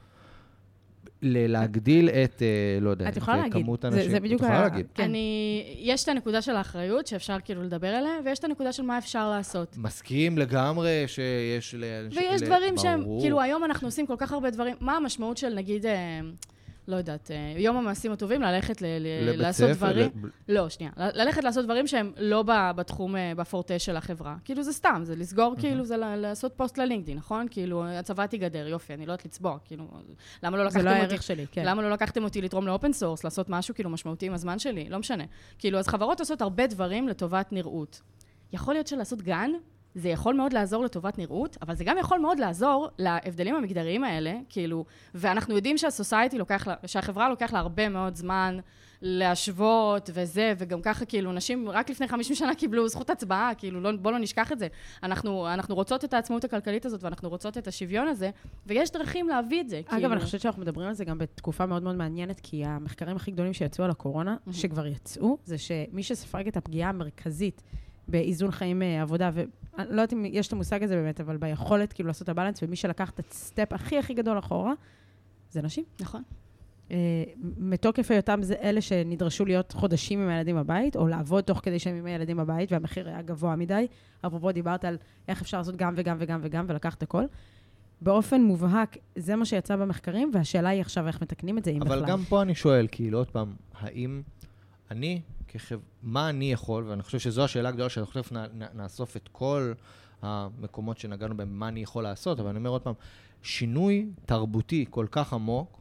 להגדיל את, אה, לא יודע, את כמות האנשים. זה, זה בדיוק את יכולה להגיד. כן. אני, יש את הנקודה של האחריות, שאפשר כאילו לדבר עליה, ויש את הנקודה של מה אפשר לעשות. מסכים לגמרי שיש... ויש ל... דברים ברור. שהם, כאילו, היום אנחנו עושים כל כך הרבה דברים. מה המשמעות של, נגיד... לא יודעת, אה, יום המעשים הטובים, ללכת ל- ל- לעשות ספר, דברים... ל... לא, שנייה. ללכת לעשות דברים שהם לא בתחום, אה, בפורטה של החברה. כאילו, זה סתם, זה לסגור, mm-hmm. כאילו, זה לעשות פוסט ללינקדאין, נכון? כאילו, הצבא תיגדר, יופי, אני לא יודעת לצבוע, כאילו, למה לא לקחתם אותי... זה לא הערך שלי, כן. למה לא לקחתם אותי לתרום ל open source, לעשות משהו כאילו משמעותי עם הזמן שלי? לא משנה. כאילו, אז חברות עושות הרבה דברים לטובת נראות. יכול להיות שלעשות גן, זה יכול מאוד לעזור לטובת נראות, אבל זה גם יכול מאוד לעזור להבדלים המגדריים האלה, כאילו, ואנחנו יודעים שה society לוקח, שהחברה לוקח לה הרבה מאוד זמן להשוות וזה, וגם ככה, כאילו, נשים רק לפני 50 שנה קיבלו זכות הצבעה, כאילו, לא, בואו לא נשכח את זה. אנחנו, אנחנו רוצות את העצמאות הכלכלית הזאת, ואנחנו רוצות את השוויון הזה, ויש דרכים להביא את זה. אגב, כאילו... אני חושבת שאנחנו מדברים על זה גם בתקופה מאוד מאוד מעניינת, כי המחקרים הכי גדולים שיצאו על הקורונה, mm-hmm. שכבר יצאו, זה שמי שספג את הפגיעה המרכזית באיזון חיים אה, עבודה, ואני לא יודעת אם יש את המושג הזה באמת, אבל ביכולת כאילו לעשות את הבלנס, ומי שלקח את הסטפ הכי הכי גדול אחורה, זה נשים. נכון. אה, מתוקף היותם זה אלה שנדרשו להיות חודשים עם הילדים בבית, או לעבוד תוך כדי שהם עם הילדים בבית, והמחיר היה גבוה מדי. אפרופו דיברת על איך אפשר לעשות גם וגם וגם וגם ולקחת הכל. באופן מובהק, זה מה שיצא במחקרים, והשאלה היא עכשיו איך מתקנים את זה, אם אבל בכלל. גם פה אני שואל, כאילו, עוד פעם, האם אני, כחב... מה אני יכול, ואני חושב שזו השאלה הגדולה, שאני חושב נאסוף את כל המקומות שנגענו בהם, מה אני יכול לעשות, אבל אני אומר עוד פעם, שינוי תרבותי כל כך עמוק,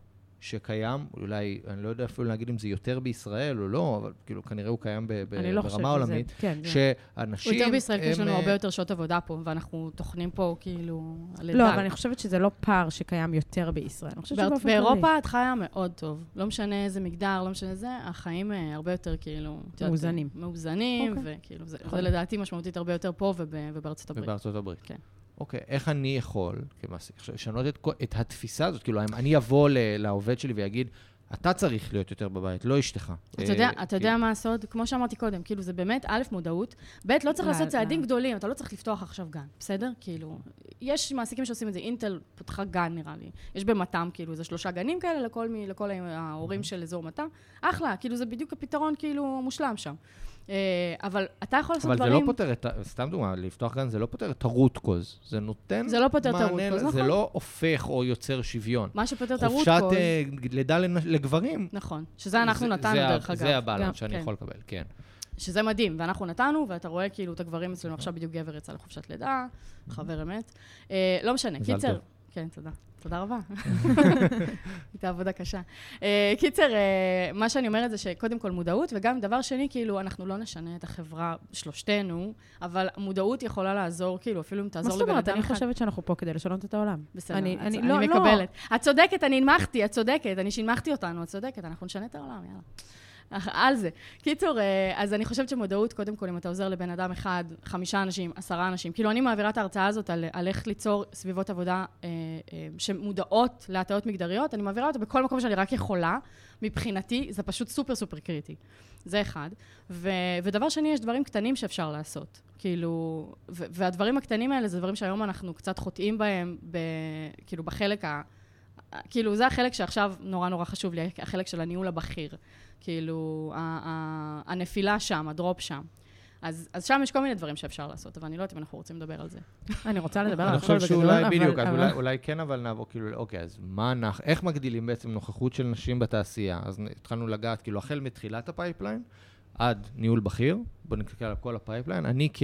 שקיים, אולי, אני לא יודע אפילו להגיד אם זה יותר בישראל או לא, אבל כאילו, כנראה הוא קיים ב- ב- אני לא חושבת ברמה שזה... עולמית, כן, שאנשים... הוא יותר בישראל, כי יש לנו אה, הרבה יותר שעות עבודה פה, ואנחנו טוחנים פה כאילו על לא. אבל אני חושבת שזה לא פער שקיים יותר בישראל. אני חושבת באר- שבאופן כללי. באירופה את חיה מאוד טוב. לא משנה איזה מגדר, לא משנה זה, החיים אה, הרבה יותר כאילו... מאוזנים. מאוזנים, אוקיי. וכאילו, זה לדעתי משמעותית הרבה יותר פה וב- ובארצות הברית. ובארצות הברית. כן. אוקיי, איך אני יכול, כמעסיק, לשנות את, את התפיסה הזאת? כאילו, האם אני אבוא ל- לעובד שלי ויגיד, אתה צריך להיות יותר בבית, לא אשתך. אתה יודע, אה, אתה יודע מה הסוד? כמו שאמרתי קודם, כאילו, זה באמת, א', מודעות, ב', לא צריך לא, לעשות לא. צעדים גדולים, אתה לא צריך לפתוח עכשיו גן, בסדר? כאילו, יש מעסיקים שעושים את זה, אינטל פתחה גן, נראה לי. יש במתם, כאילו, איזה שלושה גנים כאלה לכל, לכל ההורים של אזור מתם. אחלה, כאילו, זה בדיוק הפתרון, כאילו, מושלם שם. אה, אבל אתה יכול לעשות אבל זה דברים... לא פותר את, ה- סתם דוגמה, לפתוח גן זה לא פותר את הרוט קוז, זה נותן זה לא פותר את ה-root cause, ל- זה נכון. לא הופך או יוצר שוויון. מה שפותר את הרות חופשת קוז, אה, לידה לגברים. נכון, שזה אנחנו זה- נתנו, זה דרך אגב. זה הבלנס שאני כן. יכול לקבל, כן. שזה מדהים, ואנחנו נתנו, ואתה רואה כאילו את הגברים אצלנו, עכשיו בדיוק גבר יצא לחופשת לידה, חבר אמת. אה, לא משנה, קיצר... כן, תודה. תודה רבה. הייתה עבודה קשה. אה, קיצר, אה, מה שאני אומרת זה שקודם כל מודעות, וגם דבר שני, כאילו, אנחנו לא נשנה את החברה, שלושתנו, אבל מודעות יכולה לעזור, כאילו, אפילו אם מה תעזור זאת לבן אומרת? אדם אני אחד. חושבת שאנחנו פה כדי לשנות את העולם. בסדר, אני- אני- אני לא, לא. מקבלת. את צודקת, אני הנמכתי, את צודקת, אני שינמכתי אותנו, את צודקת, אנחנו נשנה את העולם, יאללה. על זה. קיצור, אה, אז אני חושבת שמודעות, קודם כל, אם אתה עוזר לבן אדם אחד, חמישה אנשים, עשרה אנשים, כאילו אני מעבירה את ההרצאה הזאת על, על איך ליצור סביבות עבודה אה, אה, שמודעות להטיות מגדריות, אני מעבירה אותה בכל מקום שאני רק יכולה. מבחינתי, זה פשוט סופר סופר קריטי. זה אחד. ו, ודבר שני, יש דברים קטנים שאפשר לעשות. כאילו, ו, והדברים הקטנים האלה זה דברים שהיום אנחנו קצת חוטאים בהם, ב, כאילו, בחלק ה... כאילו, זה החלק שעכשיו נורא נורא חשוב לי, החלק של הניהול הבכיר. כאילו, ה- ה- הנפילה שם, ה drop שם. אז, אז שם יש כל מיני דברים שאפשר לעשות, אבל אני לא יודעת אם אנחנו רוצים לדבר על זה. אני רוצה לדבר על אני הכל חושב בגדול, שאולי בדיוק, אז אבל- אולי- אולי כן, אבל נעבור כאילו, אוקיי, אז מה אנחנו, איך מגדילים בעצם נוכחות של נשים בתעשייה? אז התחלנו לגעת, כאילו, החל מתחילת ה pipeline עד ניהול בכיר, בואו נסתכל על כל ה pipeline. אני כ...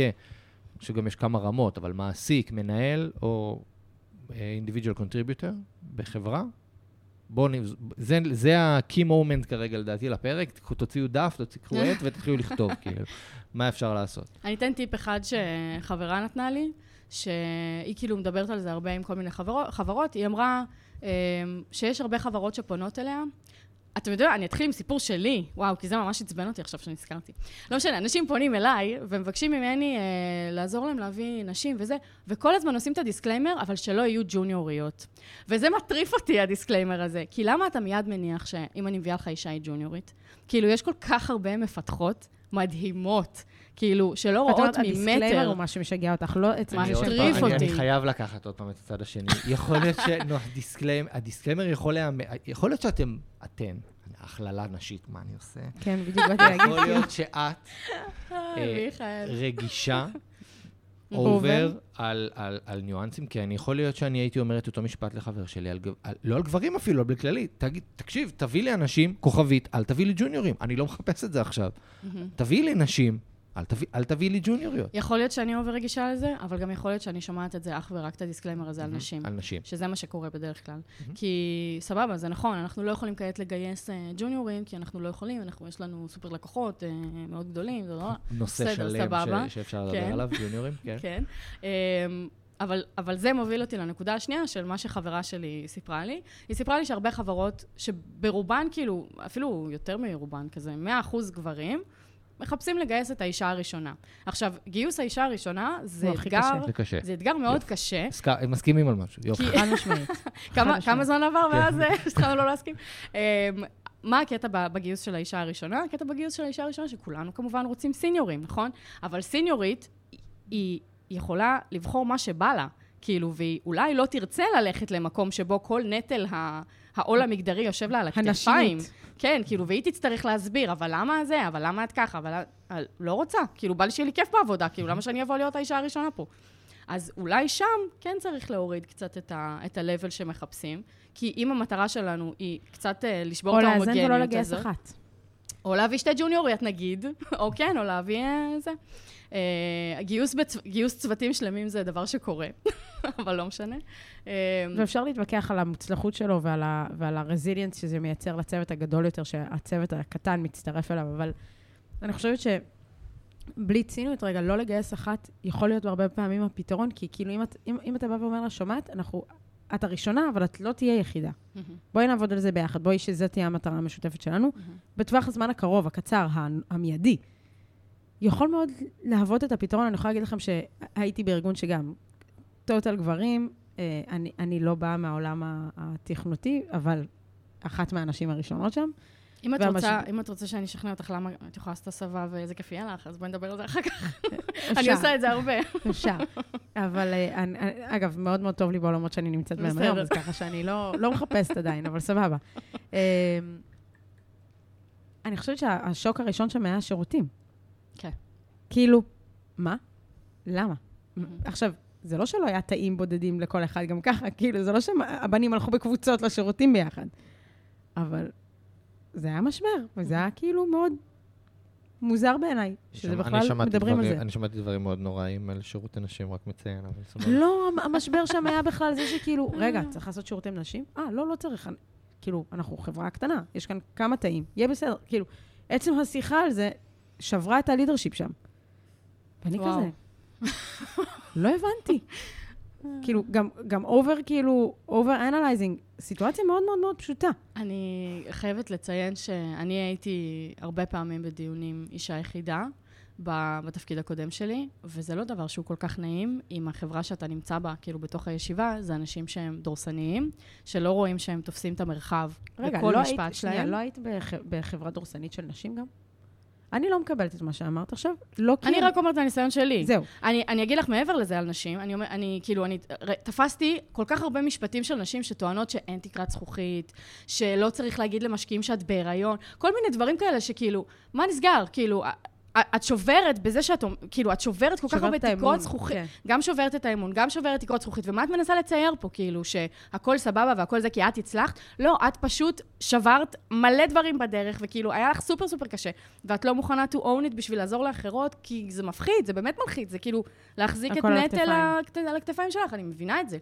שגם יש כמה רמות, אבל מעסיק, מנהל או אה, individual contributor בחברה, בואו נ... זה, זה ה-key moment כרגע לדעתי לפרק, תוציאו דף, תוציאו עט ותתחילו לכתוב, כאילו, מה אפשר לעשות. אני אתן טיפ אחד שחברה נתנה לי, שהיא כאילו מדברת על זה הרבה עם כל מיני חברות, חברות. היא אמרה אה, שיש הרבה חברות שפונות אליה. אתם יודעים, אני אתחיל עם סיפור שלי, וואו, כי זה ממש עצבן אותי עכשיו שנזכרתי. לא משנה, אנשים פונים אליי ומבקשים ממני אה, לעזור להם להביא נשים וזה, וכל הזמן עושים את ה disclaimer, אבל שלא יהיו ג'וניוריות. וזה מטריף אותי, ה disclaimer הזה. כי למה אתה מיד מניח שאם אני מביאה לך אישה היא ג'וניורית? כאילו, יש כל כך הרבה מפתחות מדהימות, כאילו, שלא את רואות אומרת, ה disclaimer ממטר. הוא מה שמשגע אותך, לא עצם מה אני זה עוד ש- מטריף פעם- אני- אותי. אני חייב לקחת עוד פעם את הצד השני. יכול להיות ש... נו, ה disclaimer, יכול להיאמר, יכול להיות שאתם, אתן, הכללה נשית, מה אני עושה? כן, בדיוק באתי להגיד. יכול להיות שאת אה. רגישה over. על, על, על ניואנסים, כי אני יכול להיות שאני הייתי אומר את אותו משפט לחבר שלי, על, על, לא על גברים אפילו, אבל בכללי. תגיד, תקשיב, תביא לי אנשים, כוכבית, אל תביא לי ג'וניורים. אני לא מחפש את זה עכשיו. מהמם. תביא לי נשים, אל תביא, אל תביא לי ג'וניוריות. יכול להיות שאני over רגישה לזה, אבל גם יכול להיות שאני שומעת את זה אך ורק את ה disclaimer הזה על נשים. על נשים. שזה מה שקורה בדרך כלל. כי סבבה, זה נכון, אנחנו לא יכולים כעת לגייס אה, ג'וניורים, כי אנחנו לא יכולים, אנחנו, יש לנו סופר לקוחות אה, מאוד גדולים, זה לא... נושא בסדר, שלם סבבה. ש, שאפשר לדבר כן. עליו, ג'וניורים, כן. כן. אמ, אבל, אבל זה מוביל אותי לנקודה השנייה של מה שחברה שלי סיפרה לי. היא סיפרה לי שהרבה חברות, שברובן, כאילו, אפילו יותר מרובן, כזה 100% גברים, מחפשים לגייס את האישה הראשונה. עכשיו, גיוס האישה הראשונה זה הכי אתגר. זה קשה. זה אתגר מאוד קשה. הסכ- מסכימים על משהו, יופי. חד משמעית. כמה, זמן עבר מאז אה, שהתחלנו לא להסכים? אמ, מה הקטע בגיוס של האישה הראשונה? הקטע בגיוס של האישה הראשונה, שכולנו כמובן רוצים סיניורים, נכון? אבל סיניורית, היא יכולה לבחור מה שבא לה. כאילו, והיא אולי לא תרצה ללכת למקום שבו כל נטל ה... העול המגדרי יושב לה על הכתפיים. הנשיות. כן, כאילו, והיא תצטרך להסביר, אבל למה זה, אבל למה את ככה, אבל לא רוצה, כאילו, בא לי שיהיה לי כיף בעבודה, כאילו, למה שאני אבוא להיות האישה הראשונה פה? אז אולי שם כן צריך להוריד קצת את, ה, את ה-level שמחפשים, כי אם המטרה שלנו היא קצת אה, לשבור או את לאזן ההומוגניות ולא הזאת... לגייס אחת. או להביא שתי ג'וניוריות נגיד, או כן, או להביא אה, זה. אה, גיוס, בצ... גיוס צוותים שלמים זה דבר שקורה, אבל לא משנה. אה, ואפשר להתווכח על המוצלחות שלו ועל, ה, ועל הרזיליאנס שזה מייצר לצוות הגדול יותר, שהצוות הקטן מצטרף אליו, אבל אני חושבת שבלי ציניות, רגע, לא לגייס אחת, יכול להיות הרבה פעמים הפתרון, כי כאילו אם, את, אם, אם אתה בא ואומר לה, שומעת, אנחנו, את הראשונה, אבל את לא תהיה יחידה. בואי נעבוד על זה ביחד, בואי שזו תהיה המטרה המשותפת שלנו. בטווח הזמן הקרוב, הקצר, המיידי, יכול מאוד להוות את הפתרון. אני יכולה להגיד לכם שהייתי בארגון שגם, טוטל גברים, אה, אני, אני לא באה מהעולם התכנותי, אבל אחת מהנשים הראשונות שם. אם את, רוצה, אם את רוצה שאני אשכנע אותך למה את יכולה לעשות הסבה ואיזה כיף יהיה לך, אז בואי נדבר על זה אחר כך. אני עושה את זה הרבה. אפשר. אבל, אה, אני, אני- אגב, מאוד מאוד טוב לי בעולמות שאני נמצאת בהם היום. אז ככה שאני לא, לא מחפשת עדיין, אבל סבבה. אה, אני חושבת שהשוק הראשון שם היה השירותים. כן. כאילו, מה? למה? עכשיו, זה לא שלא היה תאים בודדים לכל אחד גם ככה, כאילו, זה לא שהבנים הלכו בקבוצות לשירותים ביחד. אבל זה היה משבר, וזה היה כאילו מאוד מוזר בעיניי, שזה בכלל שמעתי מדברים על דברים- זה. אני שמעתי דברים מאוד נוראים על שירותי נשים, רק מציין, אבל סבבה. לא, המשבר שם היה בכלל זה שכאילו, רגע, צריך לעשות שירותי נשים? אה, לא, לא צריך. כאילו, אנחנו חברה קטנה, יש כאן כמה תאים, יהיה בסדר. כאילו, עצם השיחה על זה שברה את הלידרשיפ שם. ואני. כזה, לא הבנתי. כאילו, גם, גם over, כאילו, over analyzing, סיטואציה מאוד מאוד מאוד פשוטה. אני חייבת לציין שאני הייתי הרבה פעמים בדיונים אישה יחידה בתפקיד הקודם שלי, וזה לא דבר שהוא כל כך נעים אם החברה שאתה נמצא בה, כאילו בתוך הישיבה, זה אנשים שהם דורסניים, שלא רואים שהם תופסים את המרחב רגע, בכל לא משפט היית, שלהם. לא היית בח, בחברה דורסנית של נשים גם? אני לא מקבלת את מה שאמרת עכשיו, לא כי... אני רק אומרת את הניסיון שלי. זהו. אני, אני אגיד לך מעבר לזה על נשים, אני אומר, אני כאילו, אני תפסתי כל כך הרבה משפטים של נשים שטוענות שאין תקרת זכוכית, שלא צריך להגיד למשקיעים שאת בהיריון, כל מיני דברים כאלה שכאילו, מה נסגר? כאילו, את שוברת בזה שאת, כאילו, את שוברת כל כך הרבה תקרות זכוכית. כן. גם שוברת את האמון, גם שוברת תקרות זכוכית, ומה את מנסה לצייר פה, כאילו, שהכל סבבה והכל זה כי את הצלחת? לא, את פשוט שברת מלא דברים בדרך, וכאילו, היה לך סופר סופר קשה, ואת לא מוכנה to own it בשביל לעזור לאחרות, כי זה מפחיד, זה באמת מלחיץ, זה כאילו להחזיק את נטל על הכתפיים שלך, אני מבינה את זה.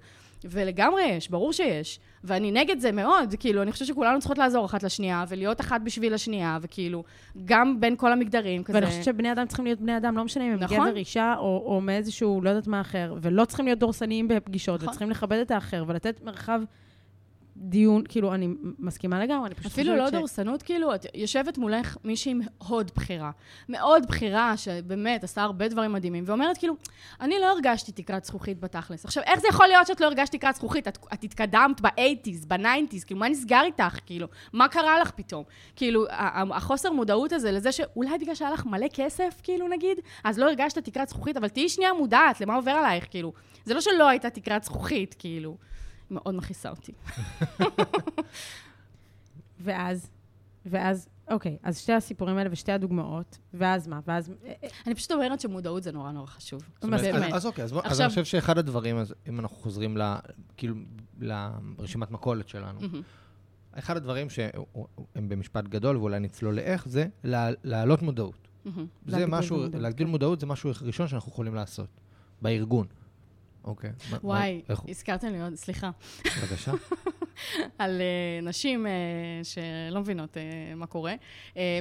ולגמרי יש, ברור שיש. ואני נגד זה מאוד, כאילו, אני חושבת שכולנו צריכות לעזור אחת לשנייה, ולהיות אחת בשביל השנייה, וכאילו, גם בין כל המגדרים, כזה... ואני חושבת שבני אדם צריכים להיות בני אדם, לא משנה אם הם נכון. גבר, אישה, או, או מאיזשהו, לא יודעת מה אחר, ולא צריכים להיות דורסניים בפגישות, נכון. וצריכים לכבד את האחר, ולתת מרחב דיון, כאילו, אני מסכימה לגמרי, אני פשוט אפילו לא חושבת דורסנות, כאילו, את יושבת מולך מישהי מאוד בכירה. מאוד בכירה, שבאמת עשה הרבה דברים מדהימים, ואומרת, כאילו, אני לא הרגשתי תקרת זכוכית בתכלס. עכשיו, איך זה יכול להיות שאת לא הרגשת תקרת זכוכית? את, את התקדמת ב-80's, ב-90's, כאילו, מה נסגר איתך? כאילו, מה קרה לך פתאום? כאילו, החוסר מודעות הזה לזה שאולי בגלל שהיה לך מלא כסף, כאילו, נגיד, אז לא הרגשת תקרת זכוכית, אבל תהיי שנייה מודעת למה עובר עלייך, כאילו. זה לא שלא הייתה תקרת זכוכית, כאילו. מאוד מכעיסה אותי. ואז, ואז, אוקיי, אז שתי הסיפורים האלה ושתי הדוגמאות, ואז מה? ואז... אה, אה, אני פשוט אומרת שמודעות זה נורא נורא חשוב. באמת. אז, אוקיי, אז, אני חושב שאחד הדברים, אז אם אנחנו חוזרים ל, כאילו, לרשימת מכולת שלנו. אחד הדברים שהם במשפט גדול, ואולי נצלול לאיך, זה לה- להעלות מודעות. זה משהו, להגדיל כן. מודעות זה משהו ראשון שאנחנו יכולים לעשות, בארגון. אוקיי. וואי, הזכרתם לי עוד, סליחה, בבקשה. על uh, נשים uh, שלא מבינות uh, מה קורה.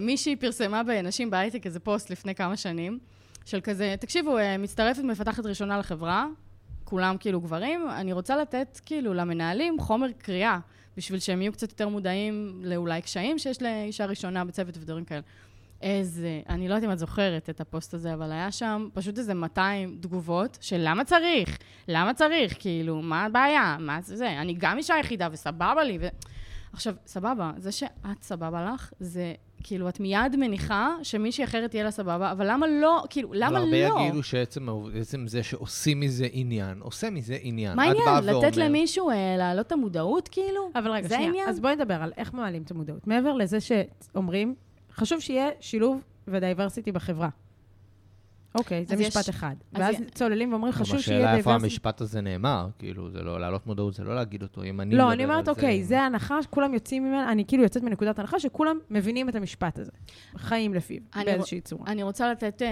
מישהי פרסמה בנשים בהייטק איזה פוסט לפני כמה שנים, של כזה, תקשיבו, מצטרפת מפתחת ראשונה לחברה, כולם כאילו גברים, אני רוצה לתת כאילו למנהלים חומר קריאה, בשביל שהם יהיו קצת יותר מודעים לאולי קשיים שיש לאישה ראשונה בצוות ודברים כאלה. איזה, אני לא יודעת אם את זוכרת את הפוסט הזה, אבל היה שם פשוט איזה 200 תגובות של למה צריך? למה צריך? כאילו, מה הבעיה? מה זה זה? אני גם אישה יחידה וסבבה לי. ו... עכשיו, סבבה, זה שאת סבבה לך, זה כאילו, את מיד מניחה שמישהי אחרת תהיה לה סבבה, אבל למה לא, כאילו, למה והרבה לא? יגידו שעצם זה שעושים מזה עניין, עושה מזה עניין. מה העניין? לתת ואומר- למישהו אה, להעלות את המודעות, כאילו? אבל רגע, זה שנייה. העניין? אז בואי נדבר על איך מעלים את המודעות. מעבר לזה שאומרים, חשוב שיהיה שילוב ו diversity בחברה. אוקיי, זה אז יש- משפט אחד. אז ואז י- צוללים ואומרים, חשוב שיהיה השאלה איפה diversity. המשפט הזה נאמר, כאילו, זה לא, להעלות מודעות זה לא להגיד אותו, אם אני לא, אני אומרת, אוקיי, זה ההנחה שכולם יוצאים ממנה, אני כאילו יוצאת מנקודת הנחה שכולם מבינים את המשפט הזה. חיים לפיו, באיזושהי צורה. אני רוצה לתת אה,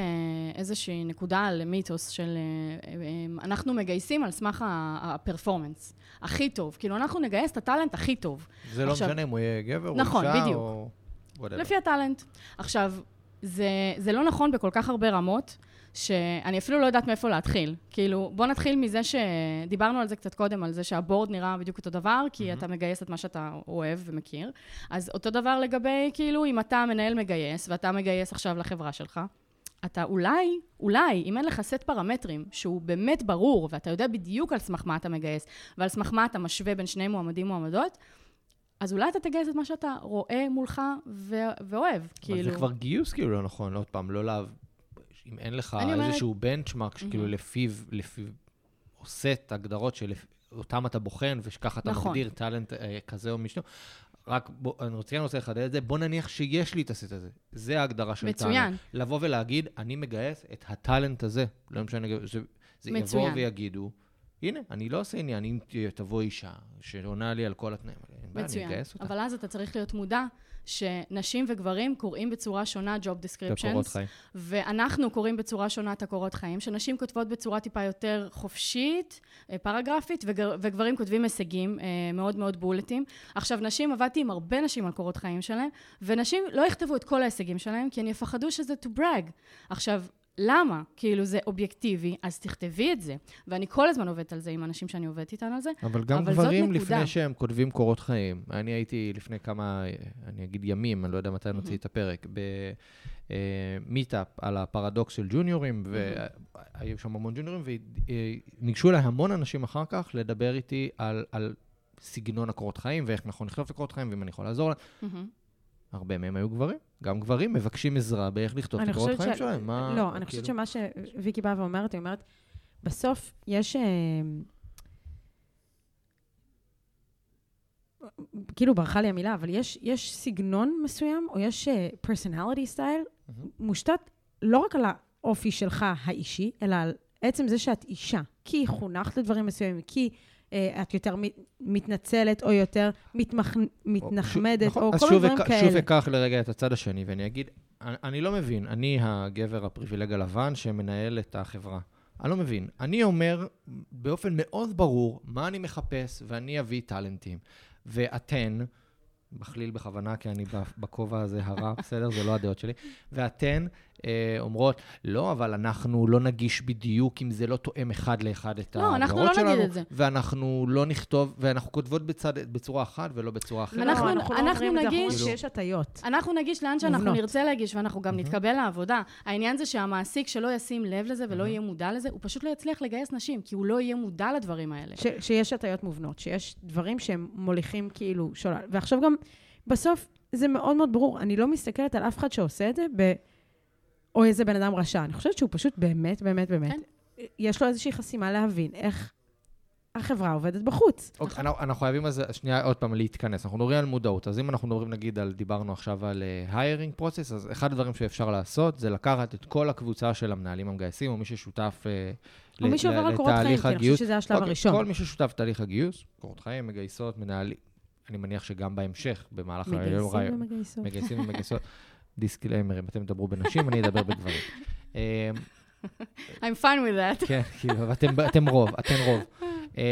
איזושהי נקודה על מיתוס של... אה, אה, אנחנו מגייסים על סמך ה performance. הכי טוב. כאילו, אנחנו נגייס את ה talent הכי טוב. זה לא משנה אם הוא יהיה גבר או נכון, אישה בדיוק. Whatever. לפי הטאלנט. עכשיו, זה, זה לא נכון בכל כך הרבה רמות, שאני אפילו לא יודעת מאיפה להתחיל. כאילו, בוא נתחיל מזה שדיברנו על זה קצת קודם, על זה שהבורד נראה בדיוק אותו דבר, כי אתה מגייס את מה שאתה אוהב ומכיר. אז אותו דבר לגבי, כאילו, אם אתה מנהל מגייס, ואתה מגייס עכשיו לחברה שלך, אתה אולי, אולי, אם אין לך סט פרמטרים שהוא באמת ברור, ואתה יודע בדיוק על סמך מה אתה מגייס, ועל סמך מה אתה משווה בין שני מועמדים מועמדות, אז אולי אתה תגייס את מה שאתה רואה מולך ו- ואוהב, אבל כאילו. זה כבר גיוס כאילו לא נכון, עוד פעם, לא לה... אם אין לך אני אומרת- איזשהו בנצ'מארק שכאילו לפיו, לפיו עושה את ההגדרות שאותם אתה בוחן, וככה אתה נכון. מגדיר טאלנט אה, כזה או משהו, רק בוא, אני רוצה, כן רוצה לחדד את זה, בוא נניח שיש לי את הסט הזה. זה ההגדרה של טאלנט. מצוין. לבוא ולהגיד, אני מגייס את הטאלנט הזה. לא משנה, זה, זה יבואו מצוין. ויגידו, הנה, אני לא עושה עניין, אם תבוא אישה שעונה לי על כל התנאים האלה, אין בעיה, אני. אגייס אותה. אבל אז אתה צריך להיות מודע שנשים וגברים קוראים בצורה שונה job זה קורות descriptions, חיים. ואנחנו קוראים בצורה שונה את הקורות חיים, שנשים כותבות בצורה טיפה יותר חופשית, אה, פרגרפית, וגר, וגברים כותבים הישגים אה, מאוד מאוד בולטים. עכשיו, נשים, עבדתי עם הרבה נשים על קורות חיים שלהם, ונשים לא יכתבו את כל ההישגים שלהם, כי הן יפחדו שזה to brag. עכשיו, למה? כאילו זה אובייקטיבי, אז תכתבי את זה. ואני כל הזמן עובדת על זה עם אנשים שאני עובדת איתן על זה. אבל גם אבל גברים. לפני שהם כותבים קורות חיים, אני הייתי לפני כמה, אני אגיד ימים, אני לא יודע מתי נוציא את הפרק, במיטאפ על הפרדוקס של ג'וניורים, והיו שם המון ג'וניורים, וניגשו אליי המון אנשים אחר כך לדבר איתי על, על סגנון הקורות חיים, ואיך נכון לכתוב את הקורות חיים, ואם אני יכול לעזור להם. הרבה מהם היו גברים. גם גברים מבקשים עזרה באיך לכתוב את אני הקורות חושבת חיים ש- שלהם. מה, לא, אני חושבת כאילו- שמה שוויקי באה ואומרת, היא אומרת, בסוף יש... אה, כאילו ברחה לי המילה, אבל יש, יש סגנון מסוים, או יש אה, personality style, מהמם. מושתת לא רק על האופי שלך האישי, אלא על עצם זה שאת אישה. כי חונכת לדברים מסוימים, כי את יותר מת- מתנצלת, או יותר מתמח... מתנחמדת, נכון, או אז כל שוב מיני דברים אק- שוב כאלה. אקח לרגע את הצד השני, ואני אגיד, אני, אני לא מבין, אני הגבר הפריבילג הלבן שמנהל את החברה. אני לא מבין. אני אומר באופן מאוד ברור מה אני מחפש, ואני אביא טאלנטים. ואתן, מכליל בכוונה, כי אני בכובע הזה הרע, בסדר? זה לא הדעות שלי. ואתן אה, אומרות, לא, אבל אנחנו לא נגיש בדיוק אם זה לא תואם אחד לאחד את לא, אנחנו ההגדרות לא נגיד שלנו, את זה. ואנחנו לא נכתוב, ואנחנו כותבות בצד, בצורה אחת ולא בצורה אחרת. אנחנו- לא, אנחנו לא אנחנו אומרים את זה, אנחנו שיש הטיות. אנחנו נגיש לאן שאנחנו מובנות. נרצה להגיש, ואנחנו גם נתקבל לעבודה. העניין זה שהמעסיק שלא ישים לב לזה ולא יהיה מודע לזה, הוא פשוט לא יצליח לגייס נשים, כי הוא לא יהיה מודע לדברים האלה. ש, שיש הטיות מובנות, שיש דברים שהם מוליכים כאילו שולל. ועכשיו גם, בסוף, זה מאוד מאוד ברור, אני לא מסתכלת על אף אחד שעושה את זה ב... או איזה בן אדם רשע. אני חושבת שהוא פשוט באמת, באמת, באמת, כן. יש לו איזושהי חסימה להבין איך החברה עובדת בחוץ. אוקיי, אנחנו, אנחנו חייבים אז שנייה עוד פעם להתכנס. אנחנו מדברים על מודעות. אז אם אנחנו מדברים נגיד על, דיברנו עכשיו על היירינג uh, פרוצס, אז אחד הדברים שאפשר לעשות זה לקחת את כל הקבוצה של המנהלים המגייסים, או מי ששותף אה, או מי שעובר על קורות חיים, כי אני חושבת שזה השלב אוקיי, הראשון. כל מי ששותף בתהליך הגיוס, קורות חיים, מגייסות, מנהלים, אני מניח שגם בהמשך, במהלך מגייסים ומגייסות. מגייסים ומגייסות. disclaimer, אם אתם תדברו בנשים, אני אדבר בגברים. אמ, I'm fine with that. כן, כאילו, אתם, אתם רוב, אתן רוב. אמ,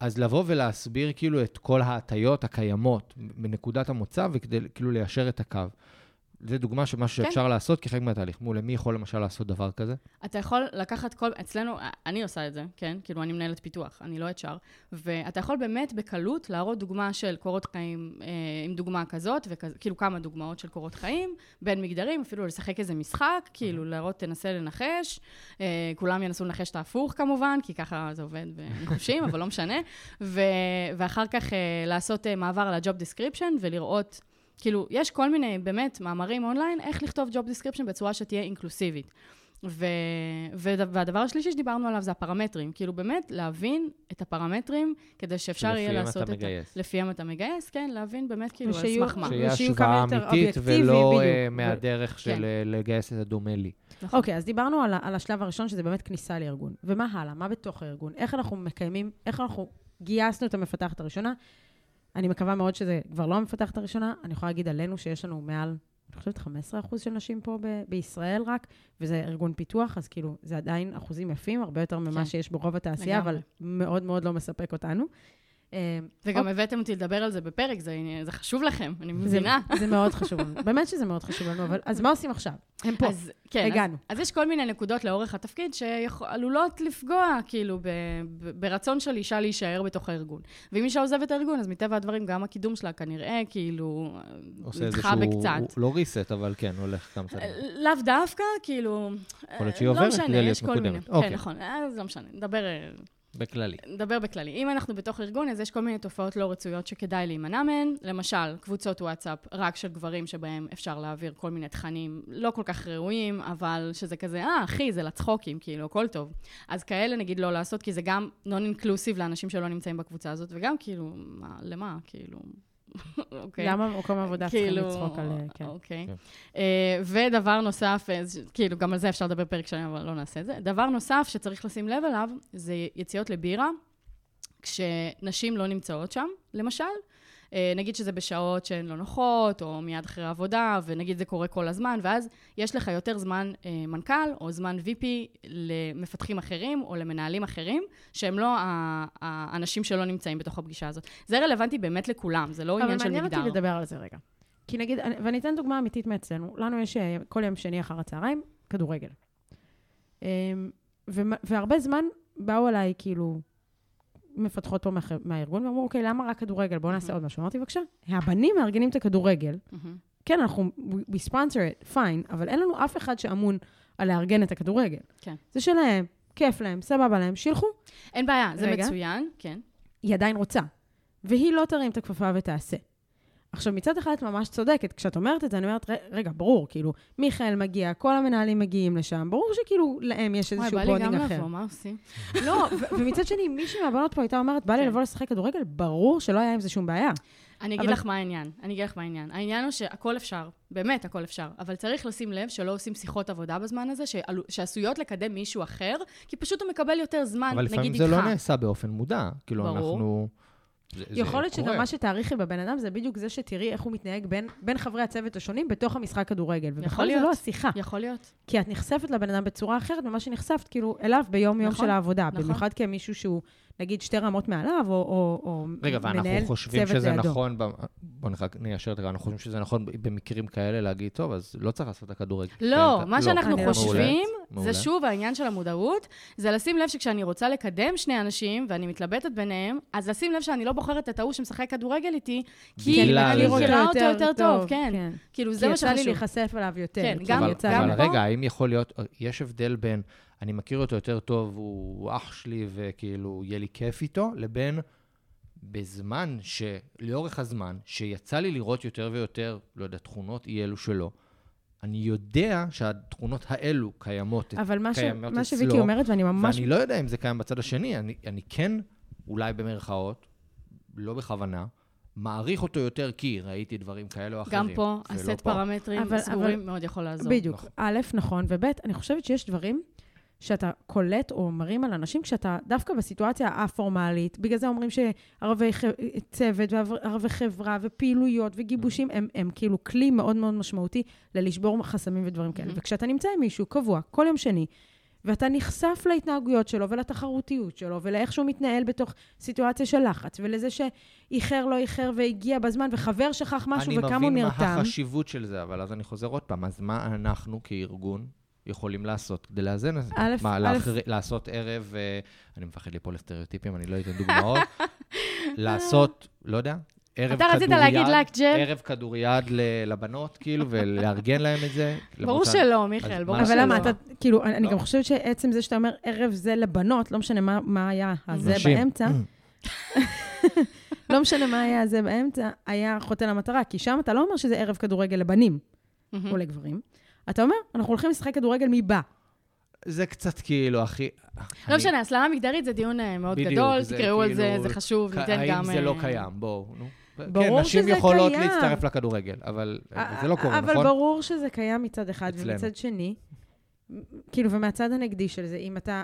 אז לבוא ולהסביר כאילו את כל ההטיות הקיימות מנקודת המוצא, וכדי כאילו ליישר את הקו. זה דוגמה של משהו כן. שאפשר לעשות כחלק מהתהליך. מול מי יכול למשל לעשות דבר כזה? אתה יכול לקחת כל, אצלנו, אני עושה את זה, כן? כאילו, אני מנהלת פיתוח, אני לא HR, ואתה יכול באמת בקלות להראות דוגמה של קורות חיים אה, עם דוגמה כזאת, וכאילו כמה דוגמאות של קורות חיים, בין מגדרים, אפילו לשחק איזה משחק, כאילו להראות, תנסה לנחש, אה, כולם ינסו לנחש את ההפוך כמובן, כי ככה זה עובד בניחושים, אבל לא משנה, ו, ואחר כך אה, לעשות אה, מעבר על ה-job description ולראות... כאילו, יש כל מיני, באמת, מאמרים אונליין, איך לכתוב job description בצורה שתהיה אינקלוסיבית. ו... ו... והדבר השלישי שדיברנו עליו זה הפרמטרים. כאילו, באמת, להבין את הפרמטרים, כדי שאפשר יהיה לעשות את... לפיהם אתה מגייס. לפיהם אתה מגייס, כן, להבין באמת, כאילו, על סמך מה. שיהיה השוואה אמיתית, ולא. אה, מהדרך של כן. אה, לגייס את הדומה לי. נכון. אוקיי, אז דיברנו על, על השלב הראשון, שזה באמת כניסה לארגון. ומה הלאה? מה בתוך הארגון? איך אנחנו מקיימים, איך אנחנו גייסנו את המפתחת הראשונה? אני מקווה מאוד שזה כבר לא המפתחת הראשונה. אני יכולה להגיד עלינו שיש לנו מעל, אני חושבת, 15% של נשים פה ב- בישראל רק, וזה ארגון פיתוח, אז כאילו, זה עדיין אחוזים יפים, הרבה יותר ממה כן. שיש ברוב התעשייה, לגמרי. אבל מאוד מאוד לא מספק אותנו. אה, וגם הבאתם אותי לדבר על זה בפרק, זה, זה חשוב לכם, אני מבינה. זה, זה מאוד חשוב לנו. באמת שזה מאוד חשוב לנו, אבל אז מה עושים עכשיו? הם פה. אז, כן, הגענו. אז, אז יש כל מיני נקודות לאורך התפקיד שעלולות לפגוע, כאילו, ב, ב, ברצון של אישה להישאר בתוך הארגון. ואם אישה עוזבת את הארגון, אז מטבע הדברים, גם הקידום שלה כנראה, כאילו, עושה נדחה איזשהו, בקצת. לא reset, אבל כן, הולך כמה צעדים. לאו דווקא, כאילו... יכול להיות שהיא אה, עוברת לא משנה, כדי להיות יש כל מיני. מקודמת. אוקיי. כן, נכון, אז לא משנה, נדבר... בכללי. נדבר בכללי. אם אנחנו בתוך ארגון, אז יש כל מיני תופעות לא רצויות שכדאי להימנע מהן. למשל, קבוצות וואטסאפ רק של גברים שבהם אפשר להעביר כל מיני תכנים לא כל כך ראויים, אבל שזה כזה, אה, אחי, זה לצחוקים, כאילו, הכל טוב. אז כאלה נגיד לא לעשות, כי זה גם נון-אינקלוסיב לאנשים שלא נמצאים בקבוצה הזאת, וגם כאילו, מה, למה? כאילו... אוקיי. גם במקום העבודה צריכים לצחוק על... אה, כן. אוקיי. כן. אה, ודבר נוסף, אה, כאילו, גם על זה אפשר לדבר פרק שלם, אבל לא נעשה את זה. דבר נוסף שצריך לשים לב אליו, זה יציאות לבירה, כשנשים לא נמצאות שם, למשל. אה, נגיד שזה בשעות שהן לא נוחות, או מיד אחרי העבודה, ונגיד זה קורה כל הזמן, ואז יש לך יותר זמן אה, מנכ"ל, או זמן VP למפתחים אחרים, או למנהלים אחרים, שהם לא האנשים שלא נמצאים בתוך הפגישה הזאת. זה רלוונטי באמת לכולם, זה לא עניין של אבל מגדר. מעניין אותי לדבר על זה רגע. כי נגיד, אני- ואני אתן דוגמה אמיתית מאצלנו. לנו יש אה, כל יום שני אחר הצהריים, כדורגל. אמ, והרבה זמן באו אליי, כאילו, מפתחות פה מהח- מהארגון, ואמרו, אוקיי, למה רק כדורגל? בואו נעשה עוד משהו. אמרתי, בבקשה, הבנים מארגנים את הכדורגל. מהמם. כן, אנחנו, we- we sponsor it, fine, אבל אין לנו אף אחד שאמון על לארגן את הכדורגל. כן. זה שלהם, כיף להם, סבבה להם, שילכו. אין בעיה, זה רגע. מצוין, כן. היא עדיין רוצה. והיא לא תרים את הכפפה ותעשה. עכשיו, מצד אחד את ממש צודקת, כשאת אומרת את זה, אני אומרת, "ר- רגע, ברור, כאילו, מיכאל מגיע, כל המנהלים מגיעים לשם, ברור שכאילו להם יש וואי, איזשהו בא לי גם אחר. לבוא, מה עושים? לא, ומצד שני, מישהי מהבנות פה הייתה אומרת, בא לי כן. לבוא לשחק כדורגל, ברור שלא היה עם זה שום בעיה. אני אגיד אבל- לך מה העניין, אני אגיד לך מה העניין. העניין הוא שהכל אפשר, באמת הכל אפשר, אבל צריך לשים לב שלא עושים שיחות עבודה בזמן הזה, שעלו- שעשויות לקדם מישהו אחר, כי פשוט הוא מקבל יותר זמן, אבל נגיד לפעמים איתך. זה לא נעשה באופן מודע. כאילו, ברור. אנחנו... זה- זה יכול להיות שגם. מה שתעריכי בבן אדם, זה בדיוק זה שתראי איך הוא מתנהג בין, בין חברי הצוות השונים בתוך המשחק כדורגל. ובכלל זה להיות. לא השיחה. יכול להיות. כי את נחשפת לבן אדם בצורה אחרת ממה שנחשפת, כאילו, אליו ביום-יום נכון, של העבודה. נכון. במיוחד כמישהו שהוא, נגיד, שתי רמות מעליו, או, או, או רגע, מנהל ואנחנו חושבים צוות שזה לידו. נכון, ב- בוא נחק- ניישר את זה, אנחנו חושבים שזה נכון במקרים כאלה להגיד, טוב, אז לא צריך לעשות את הכדורגל. לא, כן, מה שאנחנו אני לא חושבים, מעולה. זה שוב העניין של המודעות, זה לשים לב שכשאני רוצה לקדם שני אנשים, ואני מתלבטת ביניהם, אז לשים לב שאני לא בוחרת את ההוא שמשחק כדורגל איתי, כי אני. מכירה אותו יותר טוב, כן. כן. כאילו, זה מה יצא לי שחשוב. להיחשף אליו יותר. כן, כי גם- אבל, יצא גם לי- אבל פה- רגע, האם יכול להיות, יש הבדל בין אני מכיר אותו יותר טוב, הוא אח שלי וכאילו יהיה לי כיף איתו, לבין בזמן ש... לאורך הזמן, שיצא לי לראות יותר ויותר, לא יודע, תכונות אי אלו שלו, אני יודע שהתכונות האלו קיימות, אבל מה, ש... קיימות מה אצלו, שוויקי אומרת, ואני ממש... ואני לא יודע אם זה קיים בצד השני, אני, אני כן, אולי במרכאות, לא בכוונה, מעריך אותו יותר כי ראיתי דברים כאלה או אחרים. גם פה, הסט פה. פרמטרים אבל- סגורים מאוד יכול לעזור. בדיוק. נכון. א', נכון, וב', אני חושבת שיש דברים שאתה קולט או מרים על אנשים כשאתה דווקא בסיטואציה הפורמלית, בגלל זה אומרים שערבי ח... צוות וערבי חברה ופעילויות וגיבושים הם, הם כאילו כלי מאוד מאוד משמעותי ללשבור חסמים ודברים כאלה. מהמם. וכשאתה נמצא עם מישהו קבוע, כל יום שני, ואתה נחשף להתנהגויות שלו ולתחרותיות שלו ולאיך שהוא מתנהל בתוך סיטואציה של לחץ, ולזה שאיחר, לא איחר והגיע בזמן, וחבר שכח משהו וכמה הוא אני מבין נרתם. מה החשיבות של זה, אבל אז אני חוזר עוד פעם, אז מה אנחנו כארגון יכולים לעשות כדי לאזן את זה? א', מה, א', לאחר, לעשות ערב, אה, אני מפחד ליפול לסטריאוטיפים, אני לא אתן דוגמאות, לעשות, לא יודע, ערב אתה רצית כדוריד, להגיד לק ג'ל? ערב כדוריד לבנות, כאילו, ולארגן להם את זה. ברור שה- שלא, מיכאל, ברור שלא. אבל למה, אתה, כאילו, אני לא. גם חושבת שעצם זה שאתה אומר ערב זה לבנות, לא משנה מה, מה היה הזה. באמצע, לא משנה מה היה הזה באמצע, היה חוטא למטרה, כי שם אתה לא אומר שזה ערב כדורגל לבנים. או לגברים, אתה אומר, אנחנו הולכים לשחק כדורגל מי בא. זה קצת כאילו, הכי... לא משנה, הסללה מגדרית זה דיון אה, מאוד בדיוק, גדול, זה תקראו על זה, כאילו- זה חשוב, ניתן גם... האם זה לא אה, קיים? בואו, נו. ברור כן, נשים שזה יכולות קיים. להצטרף לכדורגל, אבל זה לא קורה, אבל נכון? ברור שזה קיים מצד אחד, אצלנו. ומצד שני, כאילו, ומהצד הנגדי של זה, אם אתה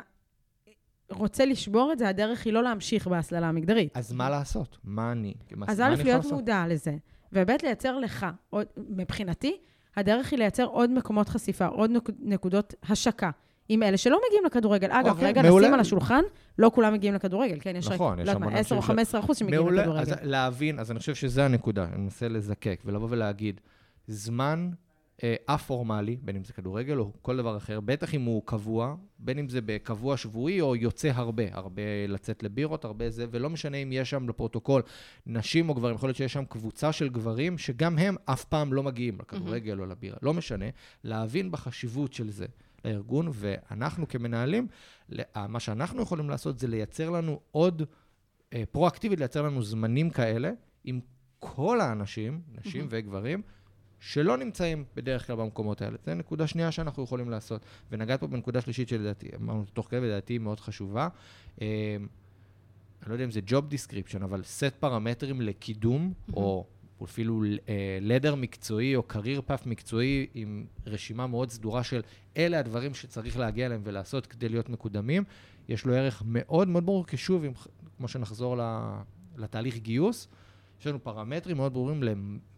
רוצה לשבור את זה, הדרך היא לא להמשיך בהסללה המגדרית. אז מה לעשות? מה אני? אז א', להיות? מודע לזה, וב', לייצר לך, מבחינתי, הדרך היא לייצר עוד מקומות חשיפה, עוד נק, נקודות השקה. עם אלה שלא מגיעים לכדורגל. אגב, אוקיי, רגע מעולה. נשים על השולחן, לא כולם מגיעים לכדורגל, כן? יש נכון, רק, יש לא יודעת המון מה, 10 או אנשים ש- 15 אחוז שמגיעים מעולה, לכדורגל. אז להבין, אז אני חושב שזה הנקודה, אני מנסה לזקק ולבוא ולהגיד, זמן א-פורמלי, בין אם זה כדורגל או כל דבר אחר, בטח אם הוא קבוע, בין אם זה בקבוע שבועי או יוצא הרבה, הרבה לצאת לבירות, הרבה זה, ולא משנה אם יש שם לפרוטוקול נשים או גברים, יכול להיות שיש שם קבוצה של גברים שגם הם אף פעם לא מגיעים לכדורגל או לבירה, לא משנה, להבין בחשיבות של זה. לארגון, ואנחנו כמנהלים, ל- מה שאנחנו יכולים לעשות זה לייצר לנו עוד, אה, פרואקטיבית לייצר לנו זמנים כאלה עם כל האנשים, נשים וגברים, שלא נמצאים בדרך כלל במקומות האלה. זו נקודה שנייה שאנחנו יכולים לעשות. ונגעת פה בנקודה שלישית שלדעתי, אמרנו תוך כדי, ולדעתי היא מאוד חשובה. אה, אני לא יודע אם זה job description, אבל סט פרמטרים לקידום, או אפילו לדר מקצועי או career path מקצועי עם רשימה מאוד סדורה של אלה הדברים שצריך להגיע אליהם ולעשות כדי להיות מקודמים, יש לו ערך מאוד מאוד ברור, כי שוב, כמו שנחזור לתהליך גיוס, יש לנו פרמטרים מאוד ברורים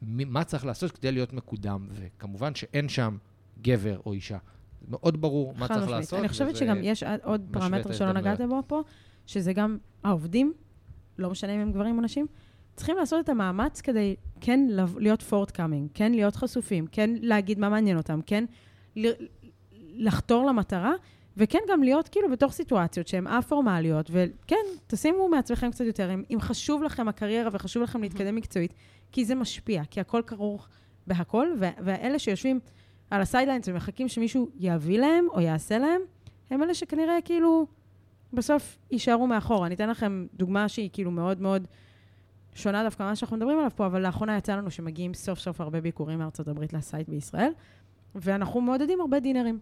למה צריך לעשות כדי להיות מקודם, וכמובן שאין שם גבר או אישה. מאוד ברור מה צריך משמעית. לעשות. אני חושבת שגם יש עוד פרמטר שלא. נגעת בו פה, שזה גם העובדים, לא משנה אם הם גברים או נשים, צריכים לעשות את המאמץ כדי כן להיות forthcoming, כן להיות חשופים, כן להגיד מה מעניין אותם, כן לחתור למטרה, וכן גם להיות כאילו בתוך סיטואציות שהן א-פורמליות, וכן, תשימו מעצמכם קצת יותר, אם, אם חשוב לכם הקריירה וחשוב לכם להתקדם מקצועית, כי זה משפיע, כי הכל כרוך בהכל, ואלה שיושבים על ה sidelines ומחכים שמישהו יביא להם או יעשה להם, הם אלה שכנראה כאילו בסוף יישארו מאחור. אני אתן לכם דוגמה שהיא כאילו מאוד מאוד שונה דווקא ממה שאנחנו מדברים עליו פה, אבל לאחרונה יצא לנו שמגיעים סוף סוף הרבה ביקורים מארצות הברית לסייט בישראל, ואנחנו מעודדים הרבה דינרים.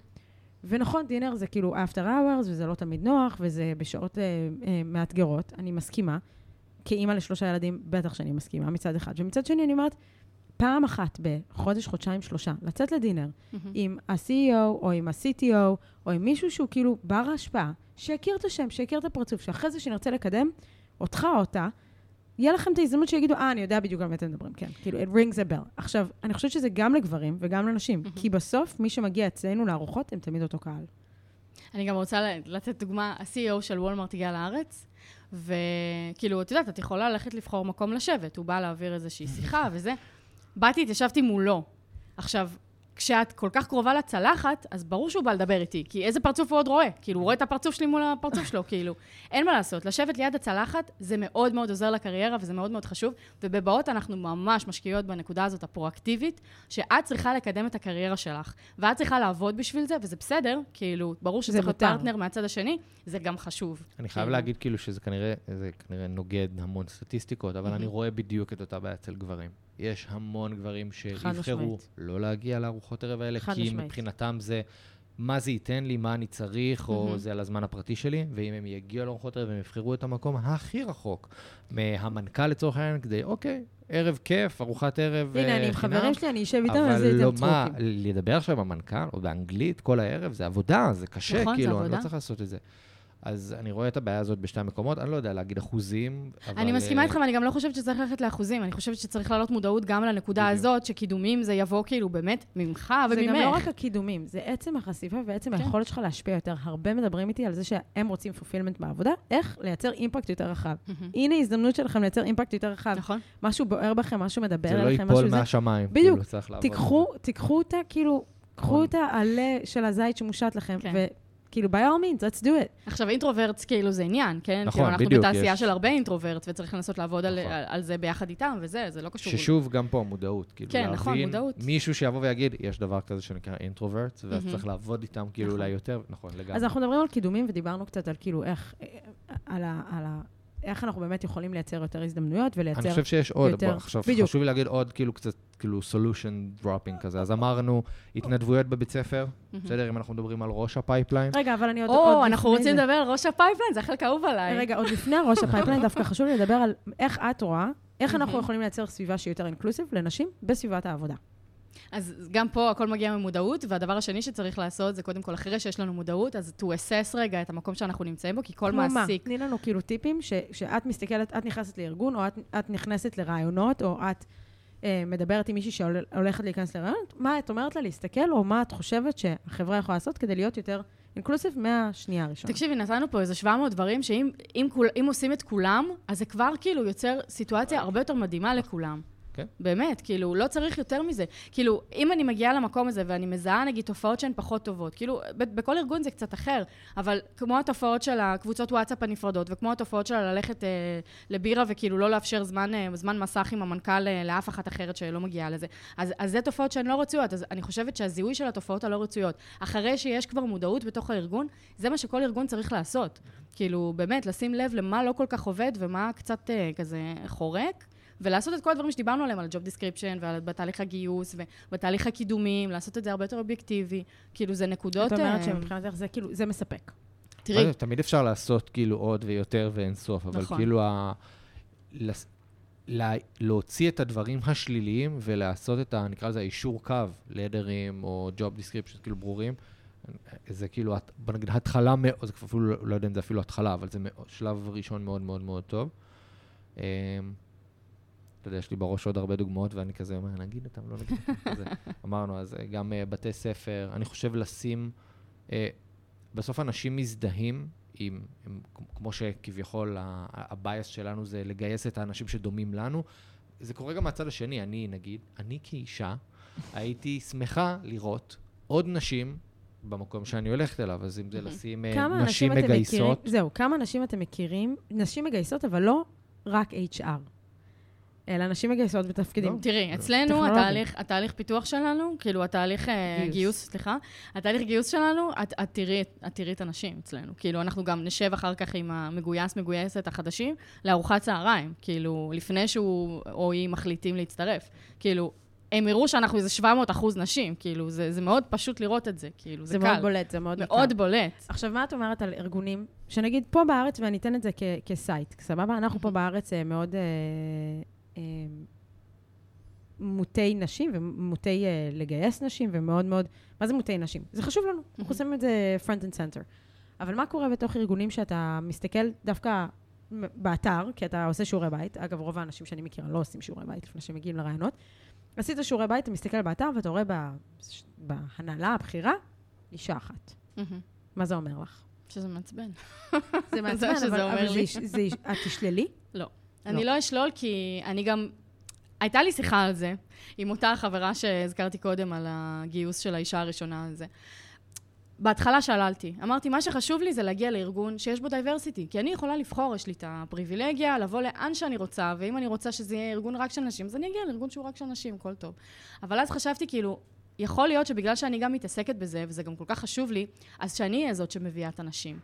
ונכון, דינר זה כאילו after hours, וזה לא תמיד נוח, וזה בשעות אה, אה, מאתגרות, אני מסכימה. כאימא לשלושה ילדים, בטח שאני מסכימה מצד אחד. ומצד שני, אני אומרת, פעם אחת בחודש, חודשיים, שלושה, לצאת לדינר מהמם. עם ה-CEO או עם ה-CTO, או עם מישהו שהוא כאילו בר השפעה, שיכיר את השם, שיכיר את הפרצוף, שאחרי זה שנרצה לקדם אותך או אותה, יהיה לכם את ההזדמנות שיגידו, אה, אני יודע בדיוק על מי אתם מדברים, כן. כאילו, it rings a bell. עכשיו, אני חושבת שזה גם לגברים וגם לנשים, כי בסוף, מי שמגיע אצלנו לארוחות הם תמיד אותו קהל. אני גם רוצה לתת דוגמה, ה-CEO של וולמרט הגיע לארץ, וכאילו, את יודעת, את יכולה ללכת לבחור מקום לשבת, הוא בא להעביר איזושהי שיחה וזה. באתי, התיישבתי מולו. עכשיו, כשאת כל כך קרובה לצלחת, אז ברור שהוא בא לדבר איתי, כי איזה פרצוף הוא עוד רואה? כאילו, הוא רואה את הפרצוף שלי מול הפרצוף שלו, כאילו. אין מה לעשות, לשבת ליד הצלחת, זה מאוד מאוד עוזר לקריירה, וזה מאוד מאוד חשוב, ובבאות אנחנו ממש משקיעות בנקודה הזאת הפרואקטיבית, שאת צריכה לקדם את הקריירה שלך, ואת צריכה לעבוד בשביל זה, וזה בסדר, כאילו, ברור שצריך להיות. פרטנר מהצד השני, זה גם חשוב. אני חייב כאילו. להגיד כאילו שזה כנראה, זה כנראה נוגד המון סטטיסטיקות, אבל אני רואה בדיוק את אותה בעיה אצל גברים. יש המון גברים שיבחרו. לא להגיע לארוחות ערב האלה, כי משמעית. מבחינתם זה מה זה ייתן לי, מה אני צריך, או מהמם. זה על הזמן הפרטי שלי, ואם הם יגיעו לארוחות ערב, הם יבחרו את המקום הכי רחוק מהמנכ"ל לצורך העניין, כדי, אוקיי, ערב כיף, ארוחת ערב הנה, אני עם. חברים שלי, אני אשב איתם, אז זה לא, מה. לדבר עכשיו עם המנכ"ל, או באנגלית כל הערב, זה עבודה, זה קשה, נכון, זה כאילו, אני עבודה. לא צריך לעשות את זה. אז אני רואה את הבעיה הזאת בשתי המקומות, אני לא יודע להגיד אחוזים, אבל... אני מסכימה אה, איתך, ואני גם לא חושבת שצריך ללכת לאחוזים. אני חושבת שצריך להעלות מודעות גם לנקודה בדיוק. הזאת, שקידומים זה יבוא כאילו באמת ממך וממך. זה גם לא רק הקידומים, זה עצם החשיפה ועצם כן. היכולת שלך להשפיע יותר. הרבה מדברים איתי על זה שהם רוצים פופילמנט בעבודה, איך לייצר אימפקט יותר רחב. הנה הזדמנות שלכם לייצר אימפקט יותר רחב. נכון. משהו בוער בכם, משהו מדבר זה לא אליכם, ייפול משהו זה. מהשמיים. בדיוק. כאילו, צריך לעבוד על תיקחו, זה. תיקחו אותה, כאילו, קחו נכון. את העלה של הזית שמושט לכם, כן. וכאילו, by all means, let's do it. עכשיו, אינטרוורטס כאילו זה עניין, כן? נכון, כאילו, אנחנו בדיוק, בתעשייה יש. של הרבה אינטרוורטס, וצריך לנסות לעבוד על, נכון. על, על זה ביחד איתם, וזה, זה לא קשור. ששוב, גם פה מודעות. כאילו, כן, נכון, להבין מודעות. מישהו שיבוא ויגיד, יש דבר כזה שנקרא אינטרוברט, ואז מהמם. צריך לעבוד איתם כאילו נכון. אולי יותר, נכון, לגמרי. אז אנחנו מדברים על קידומים, ודיברנו קצת על כאילו איך, אה, על ה... על ה איך אנחנו באמת יכולים לייצר יותר הזדמנויות ולייצר... אני חושב שיש עוד, יותר- בוא, עכשיו בדיוק. חשוב לי להגיד עוד כאילו קצת, כאילו solution dropping כזה. אז אמרנו, התנדבויות בבית ספר. בסדר, אם אנחנו מדברים על ראש הפייפליין. רגע, אבל אני עוד... עוד או, אנחנו רוצים זה- לדבר על ראש ה pipeline, זה החלק האהוב עליי. רגע, עוד לפני הראש pipeline, דווקא חשוב לי לדבר על איך את רואה, איך אנחנו. יכולים לייצר סביבה שהיא יותר inclusive לנשים בסביבת העבודה. אז גם פה הכל מגיע ממודעות, והדבר השני שצריך לעשות זה קודם כל, אחרי שיש לנו מודעות, אז to assess רגע את המקום שאנחנו נמצאים בו, כי כל כמו מה? מעסיק... תני לנו כאילו טיפים, ש- שאת מסתכלת, את נכנסת לארגון, או את, את נכנסת לרעיונות, או את אה, מדברת עם מישהי שהולכת להיכנס לרעיונות, מה את אומרת לה להסתכל, או מה את חושבת שהחברה יכולה לעשות כדי להיות יותר אינקלוסיב מהשנייה הראשונה. תקשיבי, נתנו פה איזה 700 דברים שאם אם, אם עושים את כולם, אז זה כבר כאילו יוצר סיטואציה הרבה יותר מדהימה לכולם. כן. באמת, כאילו, לא צריך יותר מזה. כאילו, אם אני מגיעה למקום הזה ואני מזהה, נגיד, תופעות שהן פחות טובות, כאילו, בכל ארגון זה קצת אחר, אבל כמו התופעות של הקבוצות וואטסאפ הנפרדות, וכמו התופעות של ללכת אה, לבירה וכאילו לא לאפשר זמן, אה, זמן מסך עם המנכ"ל אה, לאף אחת אחרת שלא מגיעה לזה. אז, אז זה תופעות שהן לא רצויות. אז אני חושבת שהזיהוי של התופעות הלא רצויות, אחרי שיש כבר מודעות בתוך הארגון, זה מה שכל ארגון צריך לעשות. כאילו, באמת, לשים לב למה לא כל כך עובד ומה קצת אה, כזה חורק. ולעשות את כל הדברים שדיברנו עליהם, על job description ובתהליך הגיוס ובתהליך הקידומים, לעשות את זה הרבה יותר אובייקטיבי. כאילו, זה נקודות... את אומרת אה, שמבחינתך זה כאילו, זה מספק. תראי, תמיד אפשר לעשות כאילו עוד ויותר ואין סוף, אבל נכון. כאילו ה... לה... להוציא את הדברים השליליים ולעשות את ה... נקרא לזה אישור קו, לדרים או job description, כאילו ברורים, זה כאילו, בוא נגיד, התחלה מאוד, זה אפילו, לא- לא יודע אם זה אפילו התחלה, אבל זה שלב ראשון מאוד מאוד מאוד טוב. אתה יודע, יש לי בראש עוד הרבה דוגמאות, ואני כזה אומר, נגיד אותם, לא נגיד. אותם. אמרנו, אז אה, גם אה, בתי ספר, אני חושב לשים, אה, בסוף אנשים מזדהים עם, עם כמו שכביכול הבייס שלנו זה לגייס את האנשים שדומים לנו. זה קורה גם מהצד השני, אני נגיד, אני כאישה, הייתי שמחה לראות עוד נשים במקום שאני הולכת אליו, אז אם זה לשים נשים אתם מכירים, מגייסות, זהו, כמה אנשים אתם מכירים, נשים מגייסות, אבל לא רק HR, אלא נשים מגייסות בתפקידים. לא. תראי, אצלנו טכנולוגי. התהליך, התהליך פיתוח שלנו, כאילו התהליך אה, גיוס. גיוס, סליחה, התהליך גיוס שלנו, את, את, תראי, את תראי את הנשים אצלנו. כאילו, אנחנו גם נשב אחר כך עם המגויס, מגויסת החדשים, לארוחת צהריים, כאילו, לפני שהוא או היא מחליטים להצטרף. כאילו, הם יראו שאנחנו איזה 700 אחוז נשים, כאילו, זה, זה מאוד פשוט לראות את זה, כאילו, זה, זה קל. מאוד בולט, זה מאוד ניכר. מאוד בולט. עכשיו, מה את אומרת על ארגונים, שנגיד פה בארץ, ואני אתן את זה כ- כסייט, סבבה? אנחנו פה בארץ אה, מאוד אה, אה, מוטי נשים ומוטי אה, לגייס נשים, ומאוד מאוד... מה זה מוטי נשים? זה חשוב לנו, אנחנו שמים את זה front and center. אבל מה קורה בתוך ארגונים שאתה מסתכל דווקא באתר, כי אתה עושה שיעורי בית, אגב, רוב האנשים שאני מכירה לא עושים שיעורי בית לפני שהם מגיעים לרעיונות. עשית שיעורי בית, אתה מסתכל באתר ואתה רואה ב- בהנהלה הבכירה, אישה אחת. מהמם. מה זה אומר לך? שזה מעצבן. זה מעצבן, אבל, אבל זה, זה, את תשללי? אני לא אשלול, כי אני גם... הייתה לי שיחה על זה, עם אותה חברה שהזכרתי קודם, על הגיוס של האישה הראשונה על זה. בהתחלה שללתי. אמרתי, מה שחשוב לי זה להגיע לארגון שיש בו diversity, כי אני יכולה לבחור, יש לי את הפריבילגיה לבוא לאן שאני רוצה, ואם אני רוצה שזה יהיה ארגון רק של נשים, אז אני אגיע לארגון שהוא רק של נשים, הכל טוב. אבל אז חשבתי, כאילו, יכול להיות שבגלל שאני גם מתעסקת בזה, וזה גם כל כך חשוב לי, אז שאני אהיה זאת שמביאה את הנשים.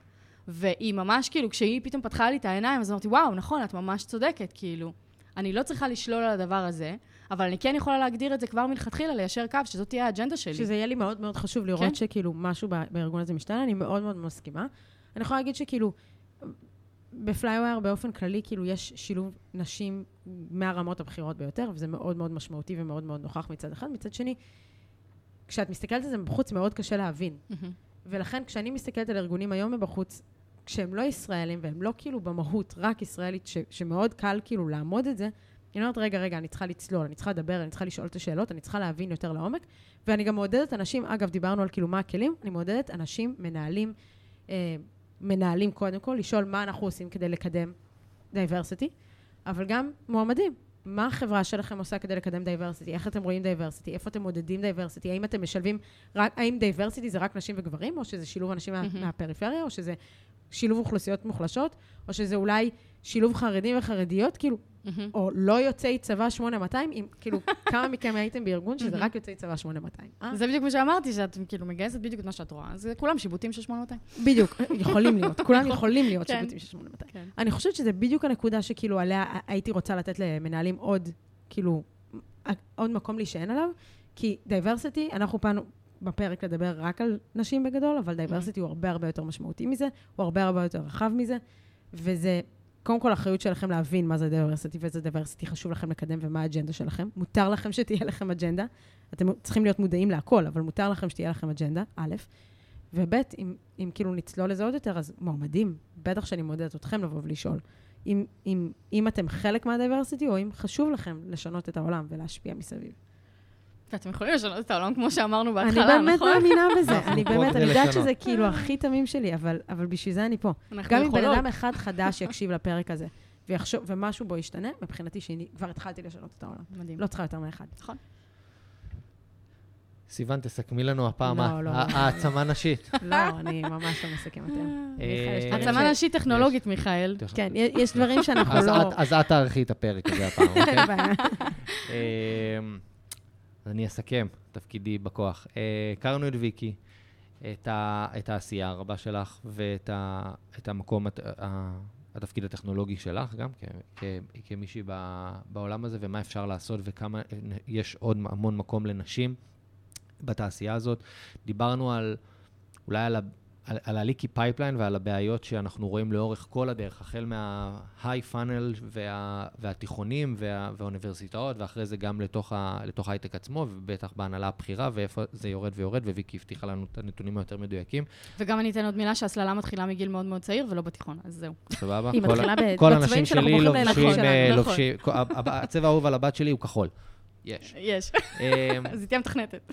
והיא ממש, כאילו, כשהיא פתאום פתחה לי את העיניים, אז אמרתי, וואו, נכון, את ממש צודקת, כאילו. אני לא צריכה לשלול על הדבר הזה, אבל אני כן יכולה להגדיר את זה כבר מלכתחילה, ליישר קו, שזאת תהיה האג'נדה שלי. שזה יהיה לי מאוד מאוד חשוב לראות כן. שכאילו משהו בארגון הזה משתנה, אני מאוד מאוד מסכימה. אני יכולה להגיד שכאילו, בפליוויר באופן כללי, כאילו יש שילוב נשים מהרמות הבכירות ביותר, וזה מאוד מאוד משמעותי ומאוד מאוד נוכח מצד אחד. מצד שני, כשאת מסתכלת על זה מבחוץ, מאוד קשה להבין. מהמם. ולכן, כשאני מסתכלת על ארגונים היום מבחוץ, כשהם לא ישראלים והם לא כאילו במהות רק ישראלית, ש, שמאוד קל כאילו לעמוד את זה, אני אומרת, רגע, רגע, אני צריכה לצלול, אני צריכה לדבר, אני צריכה לשאול את השאלות, אני צריכה להבין יותר לעומק, ואני גם מעודדת אנשים, אגב, דיברנו על כאילו מה הכלים, אני מעודדת אנשים, מנהלים, אה, מנהלים קודם כל, לשאול מה אנחנו עושים כדי לקדם diversity, אבל גם מועמדים. מה החברה שלכם עושה כדי לקדם diversity? איך אתם רואים diversity? איפה אתם מודדים diversity? האם אתם משלבים, רק, האם diversity זה רק נשים וגברים, או שזה שילוב אנשים mm-hmm. מה, מהפריפריה, או שזה שילוב אוכלוסיות מוחלשות, או שזה אולי שילוב חרדים וחרדיות, כאילו, mm-hmm. או לא יוצאי צבא 8200, אם, כאילו, כמה מכם הייתם בארגון שזה רק יוצאי צבא 8200? אה? זה בדיוק מה שאמרתי, שאת כאילו מגייסת בדיוק את מה שאת רואה. זה כולם שיבוטים של 8200. בדיוק, יכולים להיות, כולם יכולים להיות כן. שיבוטים של 8200. כן. אני חושבת שזה בדיוק הנקודה שכאילו עליה הייתי רוצה לתת למנהלים עוד, כאילו, עוד מקום להישען עליו, כי diversity, אנחנו פענו, בפרק לדבר רק על נשים בגדול, אבל diversity mm-hmm. הוא הרבה הרבה יותר משמעותי מזה, הוא הרבה הרבה יותר רחב מזה, וזה קודם כל אחריות שלכם להבין מה זה diversity ואיזה diversity חשוב לכם לקדם ומה האג'נדה שלכם. מותר לכם שתהיה לכם אג'נדה, אתם צריכים להיות מודעים להכל, אבל מותר לכם שתהיה לכם אג'נדה, א', וב', אם, אם כאילו נצלול לזה עוד יותר, אז מועמדים, בטח שאני מעודדת אתכם לבוא ולשאול. אם, אם, אם אתם חלק מהדייברסיטי, או אם חשוב לכם לשנות את העולם ולהשפיע מסביב. ואתם יכולים לשנות את העולם, כמו שאמרנו בהתחלה, נכון? אני באמת מאמינה בזה. אני באמת, אני יודעת שזה כאילו הכי תמים שלי, אבל בשביל זה אני פה. גם אם בן אדם אחד חדש יקשיב לפרק הזה, ויחשוב, ומשהו בו ישתנה, מבחינתי שאני כבר התחלתי לשנות את העולם. מדהים. לא צריכה יותר מאחד. נכון. סיוון, תסכמי לנו הפעם לא, לא. העצמה נשית. לא, אני ממש לא מסכמת אה, העצמה נשית טכנולוגית, מיכאל. כן, יש דברים שאנחנו לא... אז את תערכי את הפרק הזה הפעם, אוקיי? אז אני אסכם תפקידי בכוח. אה, הכרנו את ויקי, את, ה, את העשייה הרבה שלך ואת ה, את המקום, את, ה, התפקיד הטכנולוגי שלך גם, כ, כ, כמישהי בעולם הזה, ומה אפשר לעשות וכמה יש עוד המון מקום לנשים בתעשייה הזאת. דיברנו על, אולי על על, על ה leaky pipeline ועל הבעיות שאנחנו רואים לאורך כל הדרך, החל מה-high funnel וה, והתיכונים וה, והאוניברסיטאות, ואחרי זה גם לתוך, ה, לתוך ההייטק עצמו, ובטח בהנהלה הבכירה, ואיפה זה יורד ויורד, וויקי הבטיחה לנו את הנתונים היותר מדויקים. וגם אני אתן עוד מילה שהסללה מתחילה מגיל מאוד מאוד צעיר, ולא בתיכון, אז זהו. סבבה? היא מתחילה בצבעים כל האנשים שלי לובשים, אה, לובשים, הצבע האהוב על הבת שלי הוא כחול. יש. יש. אמ, אז היא תהיה מתכנתת.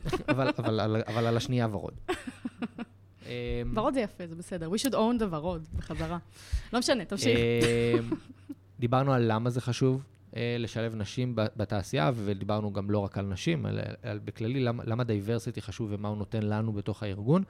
אבל על השנייה ורוד. אמ, ורוד זה יפה, זה בסדר. We should own the ורוד, בחזרה. לא משנה, תמשיך. אמ, דיברנו על למה זה חשוב אה, לשלב נשים בתעשייה, ודיברנו גם לא רק על נשים, אלא בכללי למה diversity חשוב ומה הוא נותן לנו בתוך הארגון.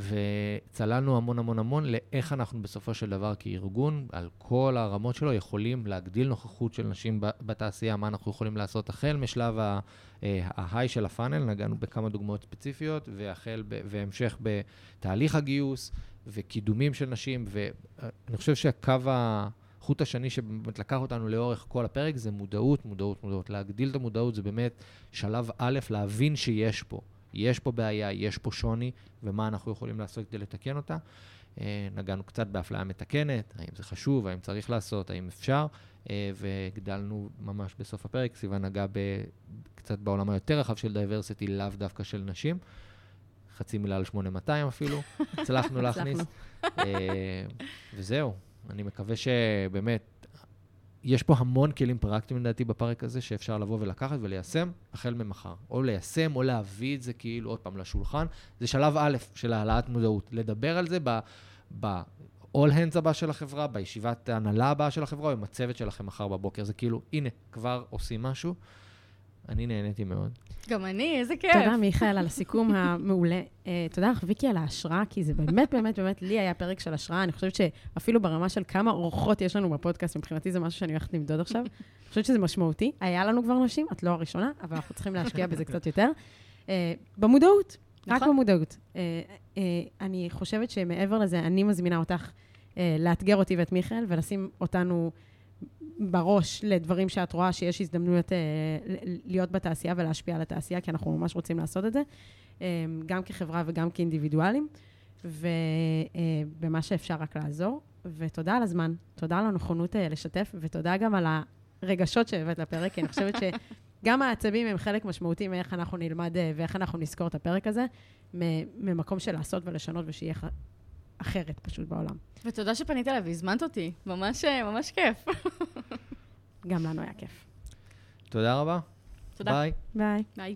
וצללנו המון המון המון לאיך אנחנו בסופו של דבר כארגון, על כל הרמות שלו, יכולים להגדיל נוכחות של נשים בתעשייה, מה אנחנו יכולים לעשות החל משלב אה, ההיי של הפאנל, נגענו בכמה דוגמאות ספציפיות, והחל והמשך בתהליך הגיוס וקידומים של נשים, ואני חושב שהקו ה... חוט השני שבאמת לקח אותנו לאורך כל הפרק זה מודעות, מודעות, מודעות. להגדיל את המודעות זה באמת שלב א', להבין שיש פה. יש פה בעיה, יש פה שוני, ומה אנחנו יכולים לעשות כדי לתקן אותה. אה, נגענו קצת באפליה מתקנת, האם זה חשוב, האם צריך לעשות, האם אפשר, אה, והגדלנו ממש בסוף הפרק, סיבה נגע קצת בעולם היותר רחב של diversity, לאו דווקא של נשים. חצי מילה על 8200 אפילו, הצלחנו להכניס. אה, וזהו, אני מקווה שבאמת יש פה המון כלים פרקטיים, לדעתי, בפרק הזה, שאפשר לבוא ולקחת וליישם החל ממחר. או ליישם, או להביא את זה כאילו עוד פעם לשולחן. זה שלב א' של העלאת מודעות. לדבר על זה ב... all hands הבא של החברה, בישיבת ההנהלה הבאה של החברה, או עם הצוות שלכם מחר בבוקר. זה כאילו, הנה, כבר עושים משהו. אני נהניתי מאוד. גם אני, איזה כיף. תודה, מיכאל, על הסיכום המעולה. Uh, תודה לך, ויקי, על ההשראה, כי זה באמת, באמת, באמת, לי היה פרק של השראה. אני חושבת שאפילו ברמה של כמה אורחות יש לנו בפודקאסט, מבחינתי זה משהו שאני הולכת למדוד עכשיו. אני חושבת שזה משמעותי. היה לנו כבר נשים, את לא הראשונה, אבל אנחנו צריכים להשקיע בזה קצת יותר. Uh, במודעות, נכון. רק במודעות. Uh, uh, אני חושבת שמעבר לזה, אני מזמינה אותך uh, לאתגר אותי ואת מיכאל, ולשים אותנו... בראש לדברים שאת רואה שיש הזדמנויות אה, להיות בתעשייה ולהשפיע על התעשייה, כי אנחנו ממש רוצים לעשות את זה, אה, גם כחברה וגם כאינדיבידואלים, ובמה אה, שאפשר רק לעזור. ותודה על הזמן, תודה על הנכונות לשתף, ותודה גם על הרגשות שהבאת לפרק, כי אני חושבת שגם העצבים הם חלק משמעותי מאיך אנחנו נלמד ואיך אנחנו נזכור את הפרק הזה, ממקום של לעשות ולשנות ושיהיה אחרת פשוט בעולם. ותודה שפנית אליי והזמנת אותי, ממש, ממש כיף. גם לנו היה כיף. תודה רבה. תודה. ביי. ביי. ביי.